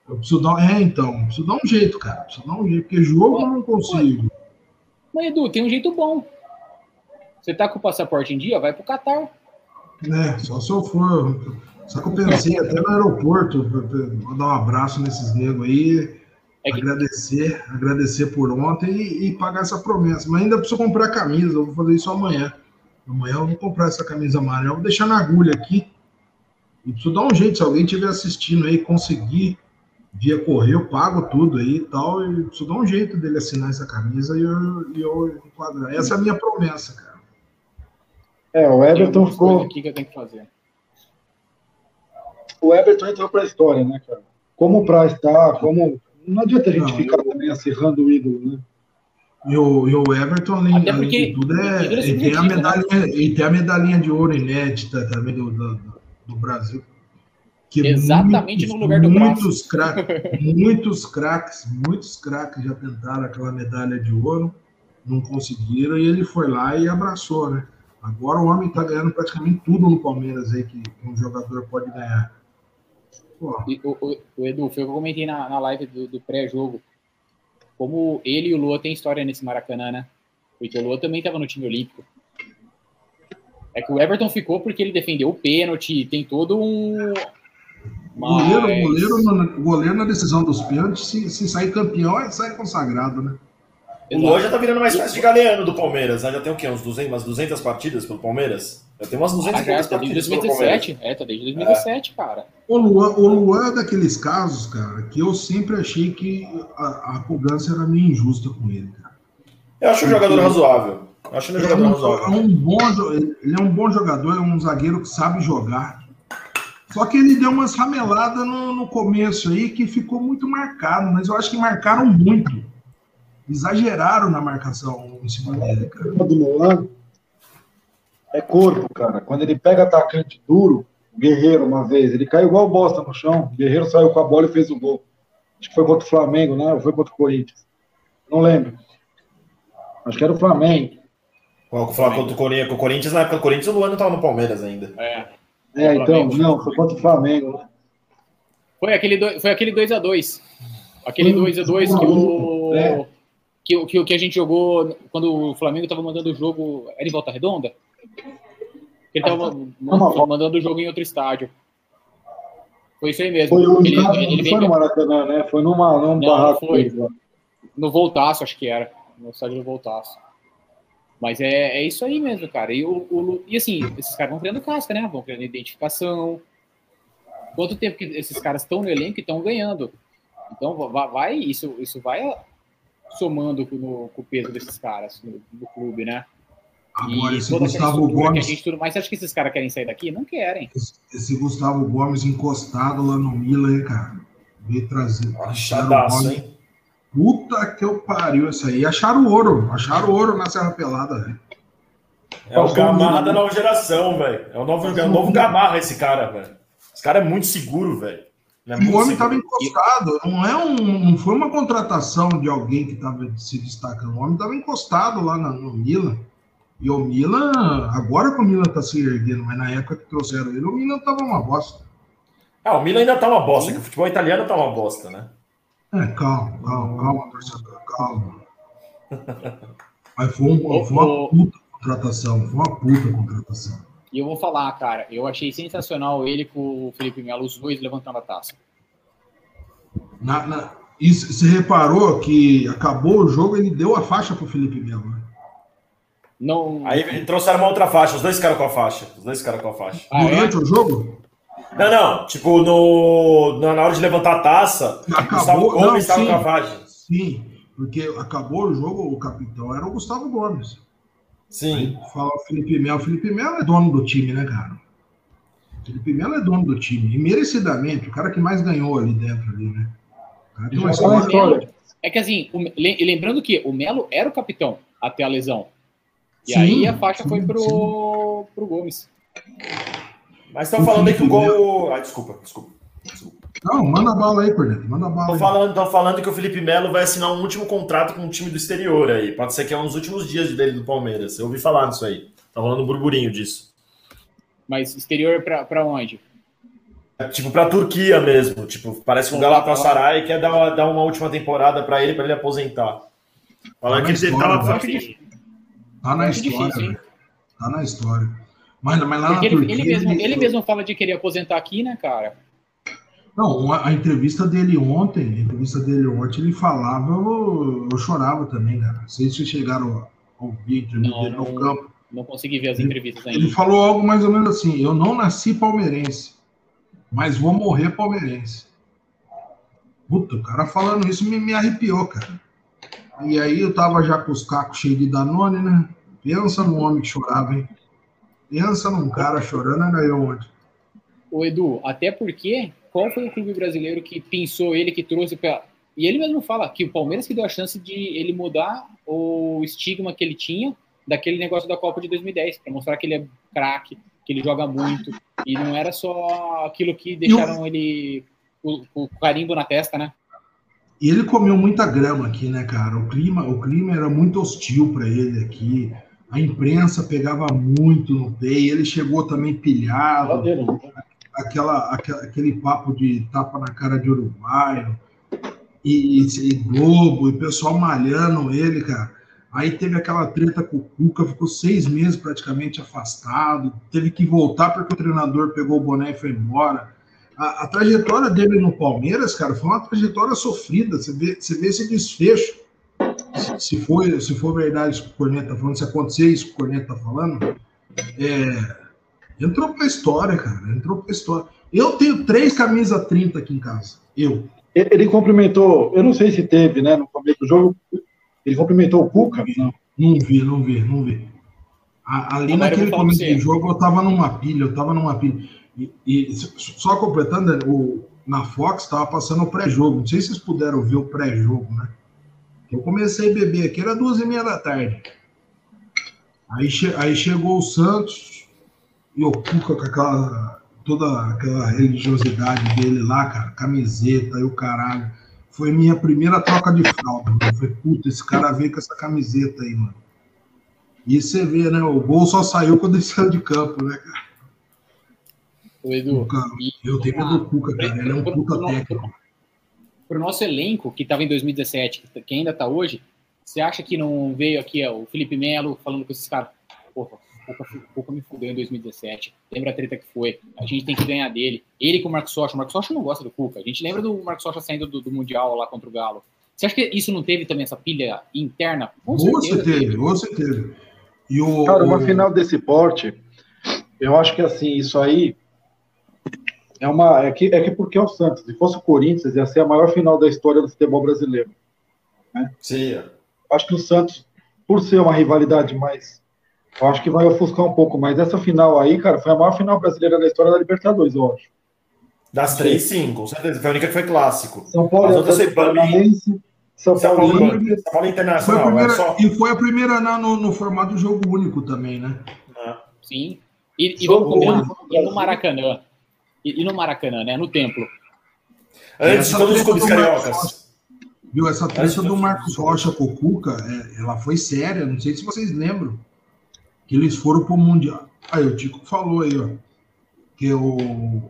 Eu preciso dar, é, então, preciso dar um jeito, cara. Preciso dar um jeito, porque jogo eu não consigo. Mas, Edu, tem um jeito bom. Você tá com o passaporte em dia, vai pro Catar. É, só se eu for. Só que eu pensei até no aeroporto, pra- pra- vou dar um abraço nesses negros aí, É que- agradecer, agradecer por ontem e, e pagar essa promessa. Mas ainda preciso comprar camisa, eu vou fazer isso amanhã. Amanhã eu vou comprar essa camisa amarela, vou deixar na agulha aqui. E preciso dar um jeito, se alguém estiver assistindo aí, conseguir via correio, eu pago tudo aí e tal. E preciso dar um jeito dele assinar essa camisa e eu, e eu enquadrar. Essa é a minha promessa, cara. É, o Everton ficou. aqui que eu tenho que fazer. O Everton entrou pra história, né, cara? Como o Price tá, como. Não adianta a gente Não, ficar também acirrando o ídolo, né? E o, e o Everton, além, Até além porque de tudo, é, ele, tem a subjetivo, né? ele tem a medalhinha de ouro inédita também do, do, do Brasil. Que Exatamente no lugar do muitos craques, muitos craques, muitos craques já tentaram aquela medalha de ouro, não conseguiram, e ele foi lá e abraçou, né? Agora o homem está ganhando praticamente tudo no Palmeiras aí que, um jogador pode ganhar. E O, o- o Edu, foi o que eu comentei na, na live do, do pré-jogo. Como ele e o Lua têm história nesse Maracanã, né? Porque o Lua também estava no time olímpico. É que o Everton ficou porque ele defendeu o pênalti, tem todo um. Goleiro, Mas- goleiro, na- o goleiro na decisão dos pênaltis, se, se sair campeão, é sai consagrado, né? O Luan já tá virando uma espécie de galeano do Palmeiras, né? Já tem o quê? Uns 200, umas 200 partidas pelo Palmeiras? Já tem umas 200 Ah, já, tá desde partidas pelo Palmeiras. 2017. É, tá desde 2017, cara. O Luan, o Luan é daqueles casos, cara, que eu sempre achei que a, a cobrança era meio injusta com ele, cara. Eu acho um jogador razoável. Eu acho ele um Ele é jogador um, é razoável. um bom, ele é um bom jogador, é um zagueiro que sabe jogar. Só que ele deu umas rameladas no, no começo aí que ficou muito marcado, mas eu acho que marcaram muito. Exageraram na marcação em cima dele, cara. O do Luan é corpo, cara. Quando ele pega atacante duro, O Guerreiro, uma vez. Ele caiu igual bosta no chão. O Guerreiro saiu com a bola e fez o gol. Acho que foi contra o Flamengo, né? Ou foi contra o Corinthians? Não lembro. Acho que era o Flamengo. Qual que contra o Corinthians? O Corinthians, na época do Corinthians, o Luano tava no Palmeiras ainda. É. É, então, Flamengo. não, foi contra o Flamengo. né? Foi aquele, do- foi aquele 2x2. Aquele Foi 2x2 que o. É. Que, o- que, que a gente jogou quando o Flamengo tava mandando o jogo. Era em volta redonda? Ele tava Não, mandando o jogo em outro estádio. Foi isso aí mesmo. Foi, ele, estádio, ele não veio foi no Maracanã, né? Foi numa, num Não, barraco. foi. no Voltaço, acho que era. No estádio do Voltaço. Mas é, é isso aí mesmo, cara. E, o, o- e assim, esses caras vão criando casca, né? Vão criando identificação. Quanto tempo que esses caras estão no elenco e estão ganhando? Então vai, vai- isso, isso vai somando com, no- com o peso desses caras no, no clube, né? Agora, e esse Gustavo Gomes, gente tudo. Mas você acha que esses caras querem sair daqui? Não querem. esse Gustavo Gomes encostado lá no Milan, hein, cara? Veio trazer. Achadaço, hein? Puta que eu pariu isso aí. Acharam ouro. Acharam ouro na Serra Pelada, velho. É o Gamarra da nova geração, velho. É o novo, é o novo Gamarra esse cara, velho. Esse cara é muito seguro, velho. É E o homem seguro. estava encostado. Não, é um, não foi uma contratação de alguém que estava se destacando. O homem estava encostado lá na- no Milan. E o Milan, agora que o Milan está se erguendo, mas na época que trouxeram ele, o Milan estava uma bosta. Ah, o Milan ainda tá uma bosta, que o futebol italiano tá uma bosta, né? É, calma, calma, calma, torcedor, calma. Mas foi, um- foi uma puta contratação, foi uma puta contratação. E eu vou falar, cara, eu achei sensacional ele com o Felipe Melo, os dois levantando a taça. Na, na- e c- você reparou que acabou o jogo, ele deu a faixa pro Felipe Melo, né? Não. Aí trouxeram uma outra faixa, os dois ficaram com a faixa. Os dois ficaram com a faixa. Ah, é? Durante o jogo, Não, não, tipo, no, na hora de levantar a taça, o Acabou, Gustavo Gomes estava sim. com a sim, porque acabou o jogo, o capitão era o Gustavo Gomes. Sim. Fala o Felipe Melo. O Felipe Melo é dono do time, né, cara? O Felipe Melo é dono do time. E merecidamente, o cara que mais ganhou ali dentro, ali, né? O cara que mais na ganhou. história. É que assim, o- le- lembrando que o Melo era o capitão até a lesão. E Sim, aí a faixa sim, foi sim. pro, pro Gomes. Mas estão falando aí que o gol. Ah, desculpa, desculpa. desculpa. Não, manda bala aí, Corneto. Manda bala Estão aí. falando, tão falando que o Felipe Melo vai assinar um último contrato com um time do exterior aí. Pode ser que é um dos últimos dias dele do Palmeiras. Eu ouvi falar nisso aí. Tá rolando um burburinho disso. Mas exterior pra, pra onde? É, Tipo, pra Turquia mesmo. Tipo, parece que o Galatasaray quer dar uma, dar uma última temporada pra ele, pra ele aposentar. Falando que ele História, tava né? afim. Tá na história, difícil. Tá na história. Mas, mas lá Porque na ele, Turquia. ele mesmo, ele mesmo fala de querer aposentar aqui, né, cara? Não, a, entrevista dele ontem, a entrevista dele ontem, ele falava, eu, eu chorava também, cara. Não sei se chegaram a ouvir a entrevista Não, dele no não. campo. Não consegui ver as entrevistas Ele ainda. falou algo mais ou menos assim: eu não nasci palmeirense, mas vou morrer palmeirense. Puta, o cara falando isso me, me arrepiou, cara. E aí eu tava já com os cacos cheios de Danone, né? Pensa num homem que chorava, hein? Pensa num cara chorando, eu ontem. Ô Edu, até porque qual foi o clube brasileiro que pensou ele, que trouxe pra. E ele mesmo fala que o Palmeiras que deu a chance de ele mudar o estigma que ele tinha daquele negócio da Copa de 2010, para mostrar que ele é craque, que ele joga muito. E não era só aquilo que deixaram ele com o carimbo na testa, né? E ele comeu muita grama aqui, né, cara? O clima, o clima era muito hostil para ele aqui. A imprensa pegava muito no pé. e Ele chegou também pilhado. aquela, aquela- aquele papo de tapa na cara de uruguaio e, e- e Globo, e pessoal malhando ele, cara. Aí teve aquela treta com o Cuca, ficou seis meses praticamente afastado, teve que voltar porque o treinador pegou o boné e foi embora. A, a trajetória dele no Palmeiras, cara, foi uma trajetória sofrida. Você vê, você vê esse desfecho. Se, for, se for verdade isso que o Corneta tá falando, se acontecer isso que o Corneta tá falando, é, Entrou pra história, cara. Entrou pra história. Eu tenho três camisas 30 aqui em casa. Eu. Ele cumprimentou, eu não sei se teve, né, no começo do jogo, ele cumprimentou o Cuca? Não. Não vi, não vi, não vi. A- Ali Agora naquele começo do jogo, eu tava numa pilha, eu tava numa pilha. E, e só completando, o, na Fox tava passando o pré-jogo. Não sei se vocês puderam ver o pré-jogo, né? Eu comecei a beber aqui, era duas e meia da tarde. Aí, che- aí chegou o Santos e o Cuca com aquela toda aquela religiosidade dele lá, cara, camiseta e o caralho. Foi minha primeira troca de fralda. Mano. Foi, puta, esse cara veio com essa camiseta aí, mano. E você vê, né? O gol só saiu quando ele saiu de campo, né, cara? Edu, Cuca, eu tenho medo do Cuca, cara. Ele é um puta técnico. Para o nosso elenco, que estava em 2017, que ainda está hoje, você acha que não veio aqui ó, o Felipe Melo falando com esses caras? Porra, o Cuca me fudeu em 2017. Lembra a treta que foi? A gente tem que ganhar dele. Ele com o Marcos Rocha. O Marcos Rocha não gosta do Cuca. A gente lembra do Marcos Rocha saindo do, do Mundial lá contra o Galo. Você acha que isso não teve também essa pilha interna? Com você teve, você teve. E o, Cara, uma o... final desse porte, eu acho que assim, isso aí é uma. É que, é que porque é o Santos. Se fosse o Corinthians, ia ser a maior final da história do futebol brasileiro. Né? Sim. Acho que o Santos, por ser uma rivalidade mais. Eu acho que vai ofuscar um pouco, mas essa final aí, cara, foi a maior final brasileira da história da Libertadores, eu acho. Das três, sim, com certeza. Foi a única que foi clássico. São Paulo, As outras foi Paranaense, São Paulo, São Paulo, São Paulo Internacional. Foi primeira, é só... E foi a primeira na, no, no formato jogo único também, né? É. Sim. E, e vamos combinar, e no Maracanã. E, e, no Maracanã, né? No templo. Antes de todos os clubes cariocas. Viu, essa treta do Marcos Rocha com o Cuca, é, ela foi séria, não sei se vocês lembram. Que eles foram pro Mundial. Aí o Tico falou aí, ó. Que o,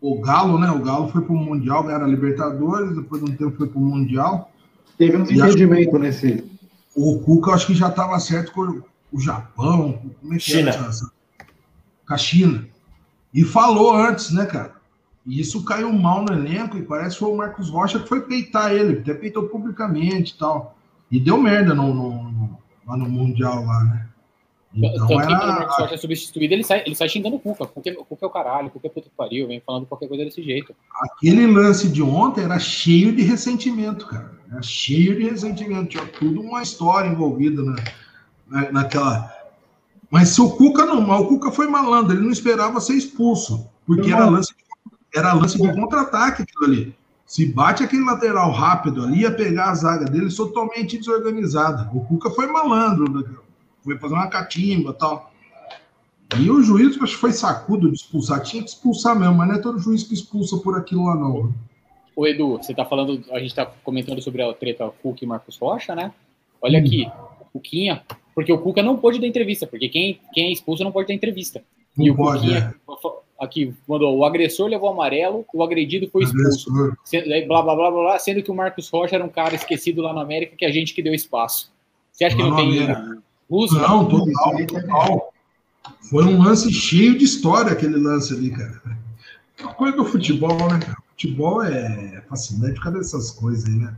o Galo, né? O Galo foi pro Mundial, ganharam a Libertadores, depois de um tempo foi pro Mundial. Teve um entendimento nesse. O Cuca, acho que já estava certo com o Japão, como é que China. Era com a China. E falou antes, né, cara? E isso caiu mal no elenco e parece que foi o Marcos Rocha que foi peitar ele, até peitou publicamente e tal. E deu merda no, no, no, lá no Mundial lá, né? Então, Tanto era... que o Marcos Rocha é substituído, ele sai, ele sai xingando o Cuca. Cuca, Cuca é o caralho, Cuca é puta que pariu, vem falando qualquer coisa desse jeito. Aquele lance de ontem era cheio de ressentimento, cara. Era cheio de ressentimento. Tinha tudo uma história envolvida na, na, naquela. Mas se o Cuca não, o Cuca foi malandro, ele não esperava ser expulso, porque era lance, era lance de contra-ataque aquilo ali. Se bate aquele lateral rápido ali, ia pegar a zaga dele totalmente desorganizada. O Cuca foi malandro, né? foi fazer uma catimba tal. E o juiz acho que foi sacudo de expulsar. Tinha que expulsar mesmo, mas não é todo juiz que expulsa por aquilo lá, não. Ô, Edu, você tá falando, a gente tá comentando sobre a treta Cuca e Marcos Rocha, né? Olha aqui, o Cuquinha, porque o Cuca não pôde dar entrevista, porque quem, quem é expulso não pode dar entrevista. Não e o pode, Cuquinha, é. aqui, mandou, o agressor levou amarelo, o agredido foi expulso. Sendo, blá, blá, blá, blá, blá, sendo que o Marcos Rocha era um cara esquecido lá na América, que a gente que deu espaço. Você acha que não, não tem uso? Não, total, total. Foi um lance cheio de história, aquele lance ali, cara. Uma coisa do futebol, né, cara? Futebol é fascinante por causa dessas coisas aí, né?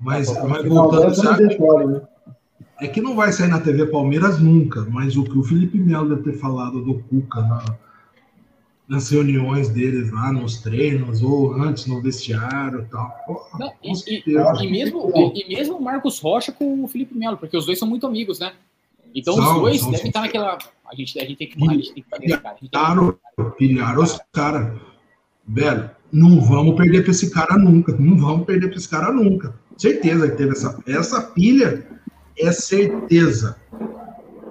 Mas, mas voltando, sabe? Né? É que não vai sair na TV Palmeiras nunca, mas o que o Felipe Melo deve ter falado do Cuca na, nas reuniões deles lá, nos treinos, ou antes no vestiário tal. Porra, não, e, e, e, mesmo, e, mesmo o Marcos Rocha com o Felipe Melo, porque os dois são muito amigos, né? Então são, os dois devem estar naquela. A gente, a gente tem que, a gente tem que fazer, cara. Pilharam, pilharam os caras. Velho, não vamos perder para esse cara nunca. Não vamos perder para esse cara nunca. Certeza que teve essa, essa pilha, é certeza.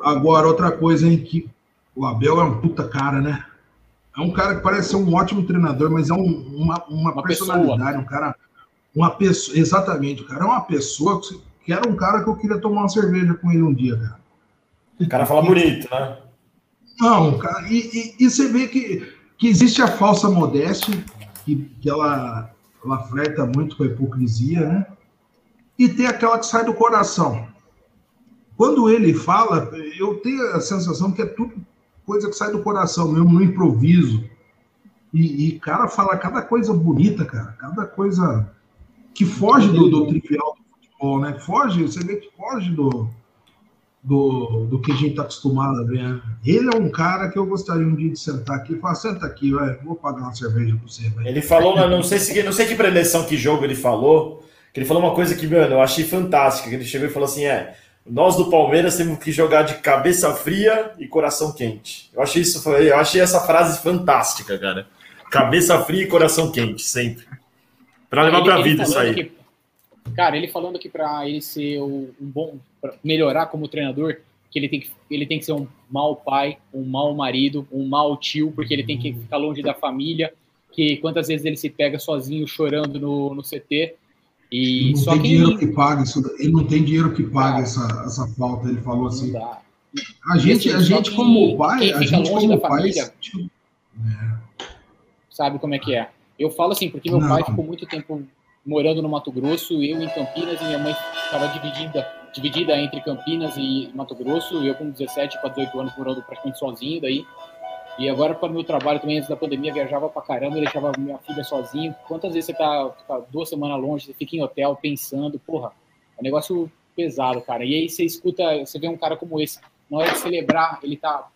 Agora, outra coisa em que o Abel é um puta cara, né? É um cara que parece ser um ótimo treinador, mas é um, uma, uma, uma, personalidade, pessoa. um cara. Uma pessoa, exatamente, o cara é uma pessoa que, era um cara que eu queria tomar uma cerveja com ele um dia, cara. O cara fala bonito, né? Não, cara, e, e, e, você vê que, que existe a falsa modéstia, que, que ela, ela muito com a hipocrisia, né? E tem aquela que sai do coração. Quando ele fala, eu tenho a sensação que é tudo coisa que sai do coração mesmo, no improviso. E, e cara fala cada coisa bonita, cara, cada coisa que foge do, do trivial do futebol, né? Foge, você vê que foge do, do, do que a gente está acostumado a ver. Né? Ele é um cara que eu gostaria um dia de sentar aqui e falar: senta aqui, vai, vou pagar uma cerveja para você. Véio. Ele falou, não sei, se, não sei que preleção, que jogo ele falou, que ele falou uma coisa que, mano, eu achei fantástica. Que ele chegou e falou assim: é, nós do Palmeiras temos que jogar de cabeça fria e coração quente. Eu achei isso, eu achei essa frase fantástica, cara. Cabeça fria e coração quente, sempre. Para levar para a vida isso aí. Que, cara, ele falando que para ele ser um bom, melhorar como treinador, que ele tem que, ele tem que ser um mau pai, um mau marido, um mau tio, porque ele tem que ficar longe da família, que quantas vezes ele se pega sozinho chorando no, no CT. E Ele não só tem que dinheiro que pague isso. Ele não tem dinheiro que pague essa, essa falta. Ele falou assim. dá. A gente, a gente como pai, quem a gente longe como da pai, família- tipo, sabe como é que é. Eu falo assim, porque meu Não. pai ficou muito tempo morando no Mato Grosso, eu em Campinas, e minha mãe estava dividida, dividida entre Campinas e Mato Grosso, eu com 17 para 18 anos morando praticamente sozinho daí. E agora para o meu trabalho também, antes da pandemia, viajava pra caramba, deixava minha filha sozinho. Quantas vezes você tá, fica duas semanas longe, você fica em hotel pensando, porra, é um negócio pesado, cara. E aí você escuta, você vê um cara como esse, na hora de celebrar, ele tá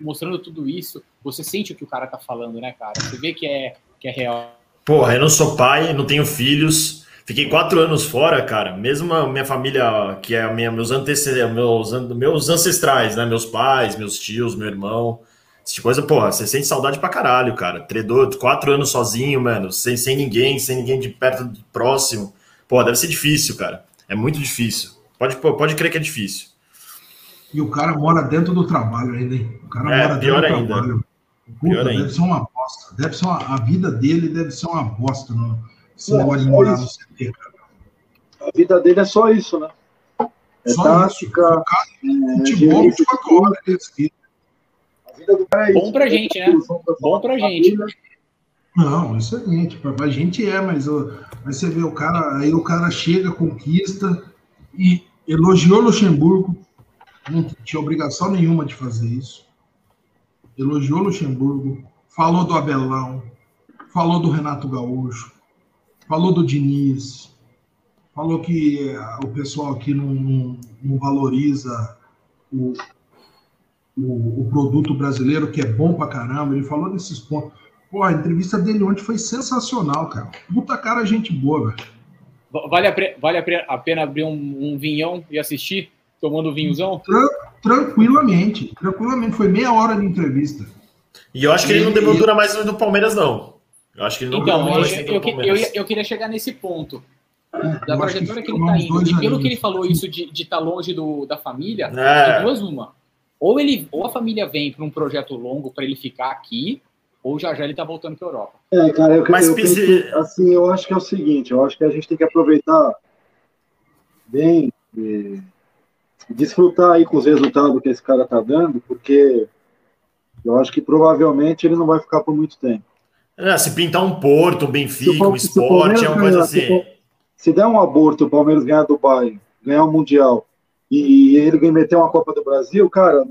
mostrando tudo isso, você sente o que o cara tá falando, né, cara? Você vê que é, que é real. Porra, eu não sou pai, não tenho filhos. Fiquei quatro anos fora, cara. Mesmo a minha família, que é minha, meus, antece- meus, meus ancestrais, né? Meus pais, meus tios, meu irmão. Esse tipo de coisa, porra, você sente saudade pra caralho, cara. Tredou quatro anos sozinho, mano, sem, sem ninguém, sem ninguém de perto, de próximo. Pô, deve ser difícil, cara. É muito difícil. Pode, pô, pode crer que é difícil. E o cara mora dentro do trabalho ainda, hein? O cara É, mora pior dentro do ainda. trabalho. Puta, Pior deve ainda. ser uma bosta. Deve ser uma, a vida dele deve ser uma bosta. Não, negócio de só morar isso. no CT, cara. A vida dele é só isso, né? É Só tática, Focado em é, futebol, gerência 24 horas vida do cara é isso. Bom pra gente, né? Bom pra gente. Não, excelente. Pra, pra gente é, mas, mas você vê o cara, aí o cara chega, conquista e elogiou Luxemburgo. Não tinha obrigação nenhuma de fazer isso. Elogiou Luxemburgo, falou do Abelão, falou do Renato Gaúcho, falou do Diniz, falou que eh, o pessoal aqui não, não- não valoriza o, o, o produto brasileiro, que é bom pra caramba. Ele falou desses pontos. Pô, a entrevista dele ontem foi sensacional, cara. Puta cara, gente boa, velho. Va- Vale a, pre- vale a pena abrir um, um vinhão e assistir, tomando um vinhozão? Tranquilamente, tranquilamente. Foi meia hora de entrevista. E eu acho que ele não E- demoldura mais do Palmeiras, não. Eu acho que ele não Então, eu, mais eu, eu, que- eu, queria chegar nesse ponto. Da Eu acho que trajetória que ele tá indo. E pelo que ele falou isso de estar longe do, da família, É. tem duas uma. Ou, ele, ou a família vem para um projeto longo para ele ficar aqui, ou já já ele tá voltando para Europa. É, cara, eu, Mas eu pense- penso, assim, eu acho que é o seguinte, eu acho que a gente tem que aproveitar bem e desfrutar aí com os resultados que esse cara tá dando, porque eu acho que provavelmente ele não vai ficar por muito tempo. É, se pintar um Porto, um Benfica, for- um se o esporte, é uma coisa ganhar, se assim. for- Se der um aborto, o Palmeiras ganhar do Bayern, ganhar o Mundial, e ele meter uma Copa do Brasil, cara,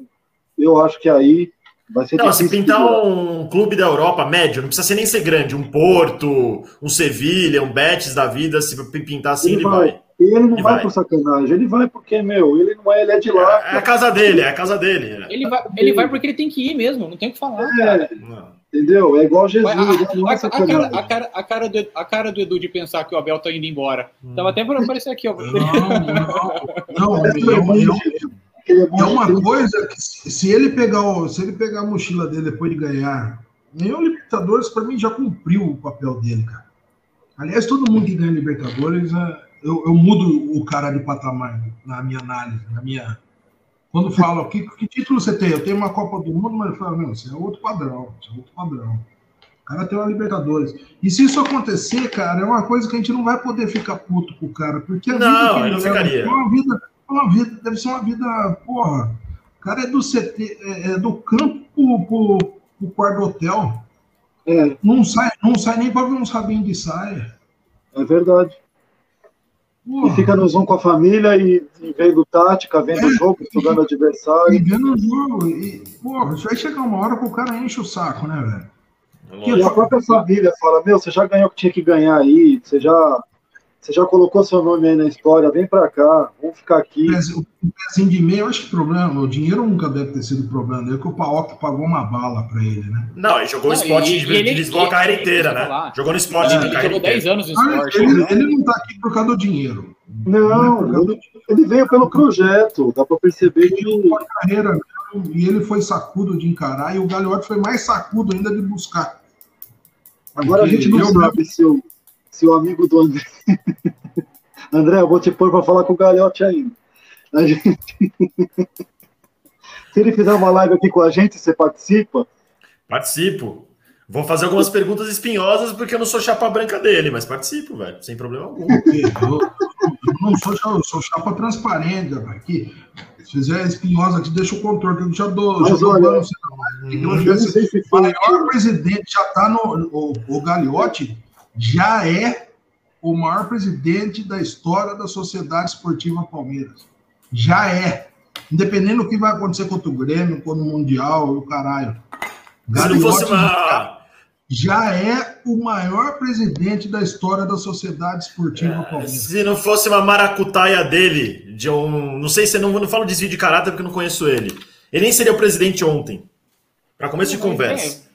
eu acho que aí vai ser Não, se pintar segurar. um clube da Europa médio, não precisa ser nem ser grande, um Porto, um Sevilha, um Betis da vida, se pintar assim, ele vai. Ele não Ele vai, vai. por sacanagem, ele vai porque, meu, ele não é, ele é de lá. É a casa dele, é a casa dele. Ele vai, ele vai porque ele tem que ir mesmo, não tem o que falar. cara. É, Não. Entendeu? É igual Jesus, A, a- a cara, a, cara, a, cara do, a cara do Edu de pensar que o Abel tá indo embora. Tava até para aparecer aqui, ó. Não, não, não. É eu- eu- é uma coisa que se se ele pegar o, se ele pegar a mochila dele depois de ganhar, ganhou o Libertadores para mim já cumpriu o papel dele, cara. Aliás, todo mundo que ganha Libertadores, é, eu, eu mudo o cara de patamar na minha análise, na minha. Quando fala, que, que título você tem? Eu tenho uma Copa do Mundo, mas eu falo, não, você é outro padrão, você é outro padrão. O cara tem uma Libertadores. E se isso acontecer, cara, é uma coisa que a gente não vai poder ficar puto com o cara, porque a Não, vida que ele ficaria. é uma vida, é uma vida, deve ser uma vida, porra. O cara é do CT, é, é do campo pro, pro, pro quarto do hotel. É, Não sai, não sai nem para ver uns rabinhos de saia. é verdade. Porra, E fica no Zoom com a família e, e vendo tática, vendo o jogo, estudando o e adversário. vendo o jogo. E, porra, vai chegar uma hora que o cara enche o saco, né, velho? E a própria família fala, meu, você já ganhou o que tinha que ganhar aí, você já, você já colocou seu nome aí na história, vem pra cá, vamos ficar aqui. O pezinho- o pezinho de meio, eu acho que o problema, o dinheiro nunca deve ter sido o problema dele, que o Paok pagou uma bala para ele, né? Não, ele jogou o Não, esporte e- de, e ele- de Lisboa a e- carreira inteira, né? falar. Jogou no esporte Ele a carreira jogou 10 inteira. anos no Ah, esporte. ele, né? ele não tá aqui por causa do dinheiro. Não, ele, ele veio pelo projeto, dá pra perceber que Ele foi carreira e ele foi sacudo de encarar, e o Gagliotti foi mais sacudo ainda de buscar. agora a gente não Eu- sabe se o, se o amigo do André. André, eu vou te pôr pra falar com o Galhote ainda. A gente... Se ele fizer uma live aqui com a gente, você participa? Participo. Vou fazer algumas perguntas espinhosas porque eu não sou chapa branca dele, mas participo, velho, sem problema algum. Eu, eu não sou, eu sou chapa transparente. Aqui, se fizer espinhosa aqui, deixa o controle, que eu já dou. Já Mas dou olha, dano, você não. Eu não sei se O maior presidente já está no. O, o Gagliotti já é o maior presidente da história da Sociedade Esportiva Palmeiras. Já é. Independente do que vai acontecer contra o Grêmio, contra o Mundial o caralho. Se não fosse Gagliotti uma. já é o maior presidente da história da Sociedade Esportiva Palmeiras. Se não fosse uma maracutaia dele, de um. Não sei se eu não, não falo desvio de caráter porque eu não conheço ele. Ele nem seria o presidente ontem. Para começo de conversa.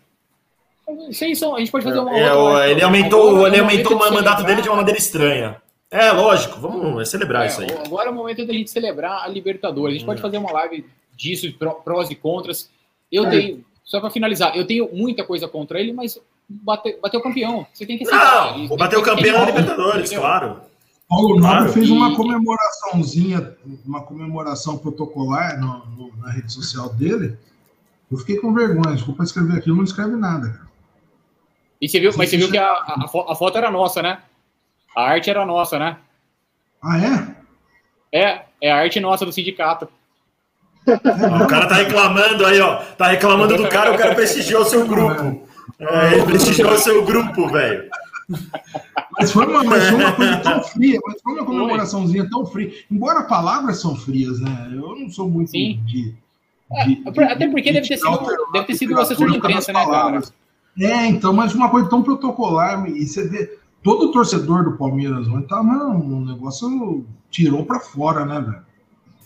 Isso aí são, a gente pode fazer uma. É, outra ele aumentou, Agora ele é o aumentou o mandato celebrar- dele de uma maneira estranha. É, lógico, vamos celebrar É, isso aí. Agora é o momento da gente celebrar a Libertadores. A gente pode fazer uma live disso, pró- prós e contras. Eu É. tenho, só para finalizar, eu tenho muita coisa contra ele, mas bate, bateu campeão. Você tem que aceitar. Não, Ele- vou bater o ele- campeão da ele- Libertadores, entendeu? claro. Paulo Nobre Claro. fez uma comemoraçãozinha, uma comemoração protocolar no- no- na rede social dele. Eu fiquei com vergonha, desculpa escrever aquilo, não escreve nada, cara. E você viu, mas você viu que a, a, a a foto era nossa, né? A arte era nossa, né? Ah, é? É, é a arte nossa do sindicato. O cara tá reclamando aí, ó. Tá reclamando do cara, o cara prestigiou o seu grupo. É, ele prestigiou o seu grupo, velho. Mas foi, uma, mas foi uma coisa tão fria, mas foi uma comemoraçãozinha tão fria. Embora palavras são frias, né? Eu não sou muito Sim. de. É, de- até porque de deve ter sido- o- deve ter sido a o assessor de imprensa, né, cara? É, então, mas uma coisa tão protocolar, e você vê, todo torcedor do Palmeiras ontem tava um negócio tirou pra fora, né, velho?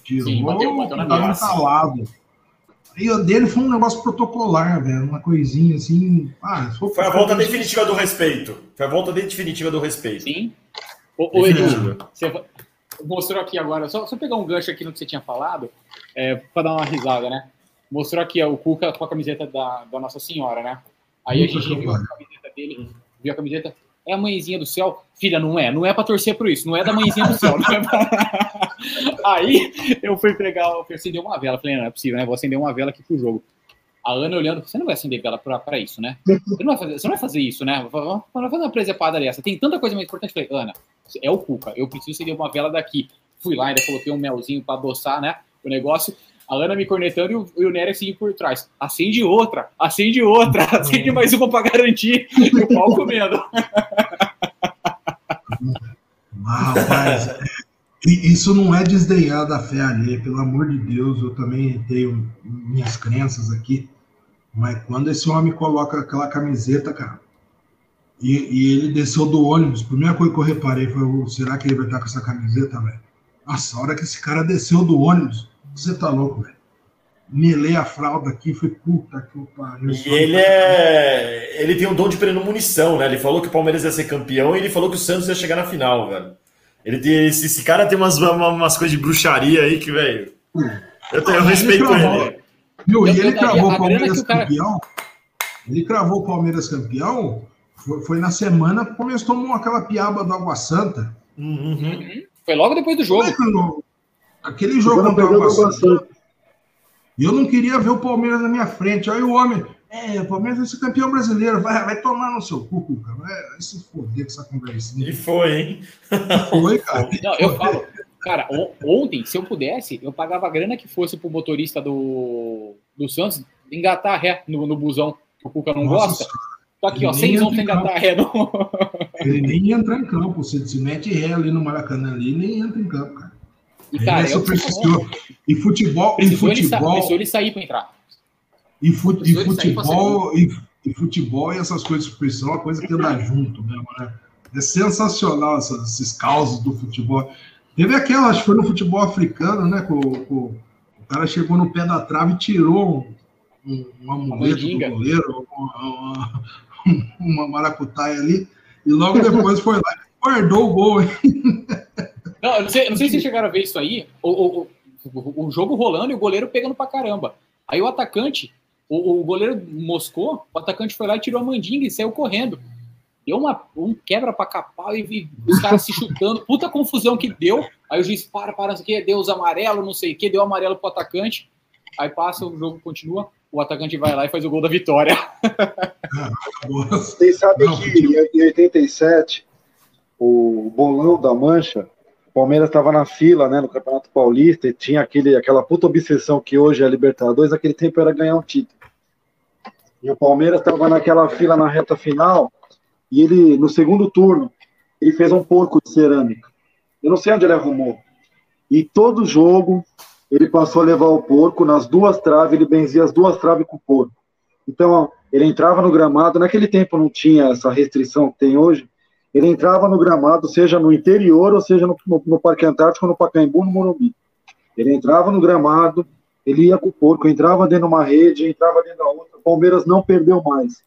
Tirou, Sim, bateu- bateu na tava massa. entalado. E o dele foi um negócio protocolar, velho, uma coisinha assim. Ah, for- Foi a volta definitiva do respeito. Foi a volta definitiva do respeito. Sim. Ô, ô Edu, você mostrou aqui agora, só, só pegar um gancho aqui no que você tinha falado, é, para dar uma risada, né? Mostrou aqui ó, o Cuca com a camiseta da, da Nossa Senhora, né? Aí a gente viu a camiseta dele, viu a camiseta, é a mãezinha do céu. Filha, não é, não é pra torcer por isso, não é da mãezinha do céu. é pra- Aí eu fui pegar, eu fui acender uma vela, falei, não, não é possível, né? Vou acender uma vela aqui pro jogo. A Ana olhando, você não vai acender vela pra, pra isso, né? Você não, vai fazer, você não vai fazer isso, né? Vamos fazer uma presepada dessa. Tem tanta coisa mais importante. Falei, Ana, é o Cuca, eu preciso acender uma vela daqui. Fui lá, ainda coloquei um melzinho pra adoçar, né? O negócio. A Ana me cornetando e o, e o Nery assim por trás. Acende outra, acende outra, acende mais uma pra garantir. E o pau comendo. Ah, rapaz, isso não é desdenhar da fé alheia, pelo amor de Deus, eu também tenho minhas crenças aqui, mas quando esse homem coloca aquela camiseta, cara, e, e ele desceu do ônibus, a primeira coisa que eu reparei foi, "Ô, será que ele vai estar com essa camiseta, velho? Nossa, a hora que esse cara desceu do ônibus, você tá louco, velho. Melei a fralda aqui, foi puta que o pariu. E ele é. Ele tem um dom de premonição, né? Ele falou que o Palmeiras ia ser campeão e ele falou que o Santos ia chegar na final, velho. Ele tem, esse, esse cara tem umas, uma- umas coisas de bruxaria aí que, velho. Eu, tenho- eu respeito cravou. ele. Viu? E ele cravou o Palmeiras cara- campeão. Ele cravou o Palmeiras campeão. Foi, foi na semana que o Palmeiras tomou aquela piaba do Água Santa. Uhum. Foi logo depois do Como jogo. é que eu- Aquele jogo Quando contra o Água Santa. E eu não queria ver o Palmeiras na minha frente. Aí o homem, é, o Palmeiras vai ser campeão brasileiro. Vai, vai tomar no seu cu, Cuca. Vai, vai se foder com essa E conversinha. foi, hein? Foi, cara. Não, eu falo, cara, on- ontem, se eu pudesse, eu pagava a grana que fosse pro motorista do, do Santos engatar ré no, no busão, que o Cuca não Nossa gosta. Tô aqui, ó, sem entra em engatar ré no. Ele nem ia entrar em campo. Se, se mete ré ali no Maracanã, ali, ele nem entra em campo, cara. E, Ele cara, é supersticioso. Futebol, e Precisou ele, sa- futebol. ele sair pra entrar. E, fut, e futebol, e, e futebol e essas coisas de superstição é uma coisa que anda junto mesmo, né? É sensacional essas- esses causos do futebol. Teve aquela, acho que foi no futebol africano, né? Que o, o- cara chegou no pé da trave e tirou um, um, um amuleto do goleiro, uma, uma, uma maracutaia ali, e logo depois foi lá e guardou o gol. Não, eu não sei, eu não sei se vocês chegaram a ver isso aí. O, o, o, o jogo rolando e o goleiro pegando pra caramba. Aí o atacante, o, o goleiro moscou, o atacante foi lá e tirou a mandinga e saiu correndo. deu uma, um quebra pra capau e, e os caras se chutando, puta confusão que deu. Aí o juiz para, para, não sei o que, deu os amarelo, não sei o que, deu amarelo pro atacante. Aí passa, o jogo continua, o atacante vai lá e faz o gol da vitória. Vocês sabem que em 87, o bolão da Mancha, o Palmeiras estava na fila, né, no Campeonato Paulista, e tinha aquele, aquela puta obsessão que hoje é Libertadores, naquele tempo era ganhar um título. E o Palmeiras estava naquela fila na reta final, e ele, no segundo turno, ele fez um porco de cerâmica. Eu não sei onde ele arrumou. E todo jogo, ele passou a levar o porco nas duas traves, ele benzia as duas traves com o porco. Então, ele entrava no gramado, naquele tempo não tinha essa restrição que tem hoje, ele entrava no gramado, seja no interior ou seja no, no, no Parque Antártico, no Pacaembu, no Morumbi. Ele entrava no gramado, ele ia com o porco, entrava dentro de uma rede, entrava dentro da outra. O Palmeiras não perdeu mais.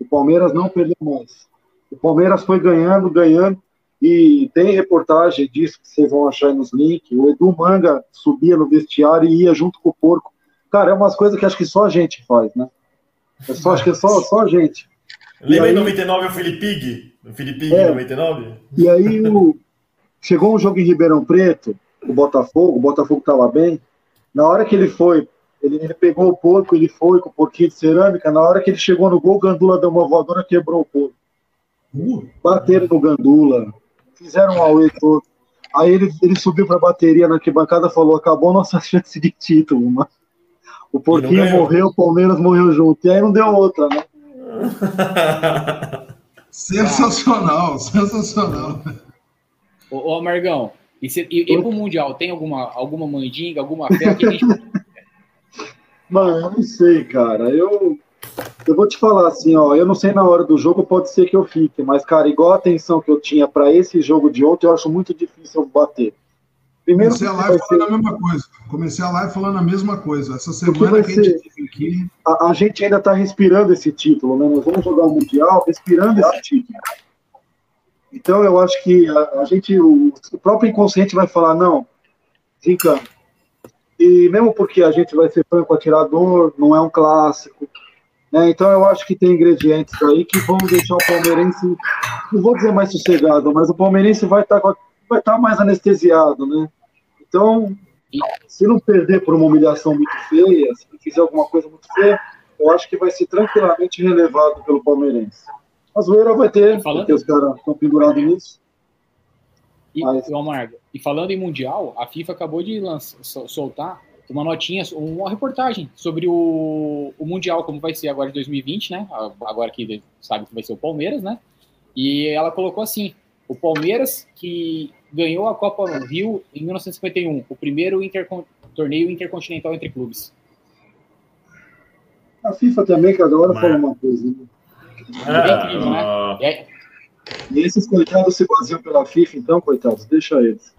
O Palmeiras não perdeu mais. O Palmeiras foi ganhando, ganhando, e tem reportagem disso que vocês vão achar nos links. O Edu Manga subia no vestiário e ia junto com o porco. Cara, é umas coisas que acho que só a gente faz, né? É só, acho que é só, só a gente. Lembra em 99 o Felipe O Felipe É. em 99? E aí o, chegou um jogo em Ribeirão Preto, o Botafogo, o Botafogo estava bem. Na hora que ele foi, ele, ele pegou o porco, ele foi com o porquinho de cerâmica. Na hora que ele chegou no gol, o Gandula deu uma voadora, quebrou o porco. Uh, Bateram no Gandula, fizeram um auê todo. Aí ele, ele subiu para a bateria na arquibancada e falou: acabou nossa chance de título, mano. O porquinho morreu, o Palmeiras morreu junto. E aí não deu outra, né? sensacional, sensacional. Ô, ô Amargão, e, cê, e, e pro Mundial, tem alguma, alguma mandinga, alguma fé? Que a gente... Mano, eu não sei, cara. Eu, eu vou te falar assim, ó. Eu não sei na hora do jogo, pode ser que eu fique, mas, cara, igual a atenção que eu tinha para esse jogo de ontem, eu acho muito difícil eu bater. Primeiro, Comecei a live ser- falando a mesma coisa. Comecei a live falando a mesma coisa. Essa semana vai que a gente ser- teve aqui, a, a gente ainda tá respirando esse título, né? Nós vamos jogar o Mundial respirando esse título. Então, eu acho que a, a gente, o, o próprio inconsciente vai falar, não, desencana. E mesmo porque a gente vai ser franco atirador, não é um clássico, né? Então, eu acho que tem ingredientes aí que vão deixar o palmeirense, não vou dizer mais sossegado, mas o palmeirense vai estar vai estar mais anestesiado, né? Então, se não perder por uma humilhação muito feia, se não fizer alguma coisa muito feia, eu acho que vai ser tranquilamente relevado pelo palmeirense. A zoeira vai ter, Falando- porque os caras estão pendurados nisso. E, Mas- Amargo, e falando em Mundial, a FIFA acabou de lança- sol- soltar uma notinha, uma reportagem sobre o, o Mundial, como vai ser agora de 2020, né? Agora que sabe que vai ser o Palmeiras, né? E ela colocou assim: o Palmeiras que ganhou a Copa no Rio em 1951, o primeiro intercon- torneio intercontinental entre clubes. A FIFA também, cada hora fala uma coisa. Né? É, incrível, né? ó, É, E esses coitados se baseiam pela FIFA, então, coitados, deixa eles.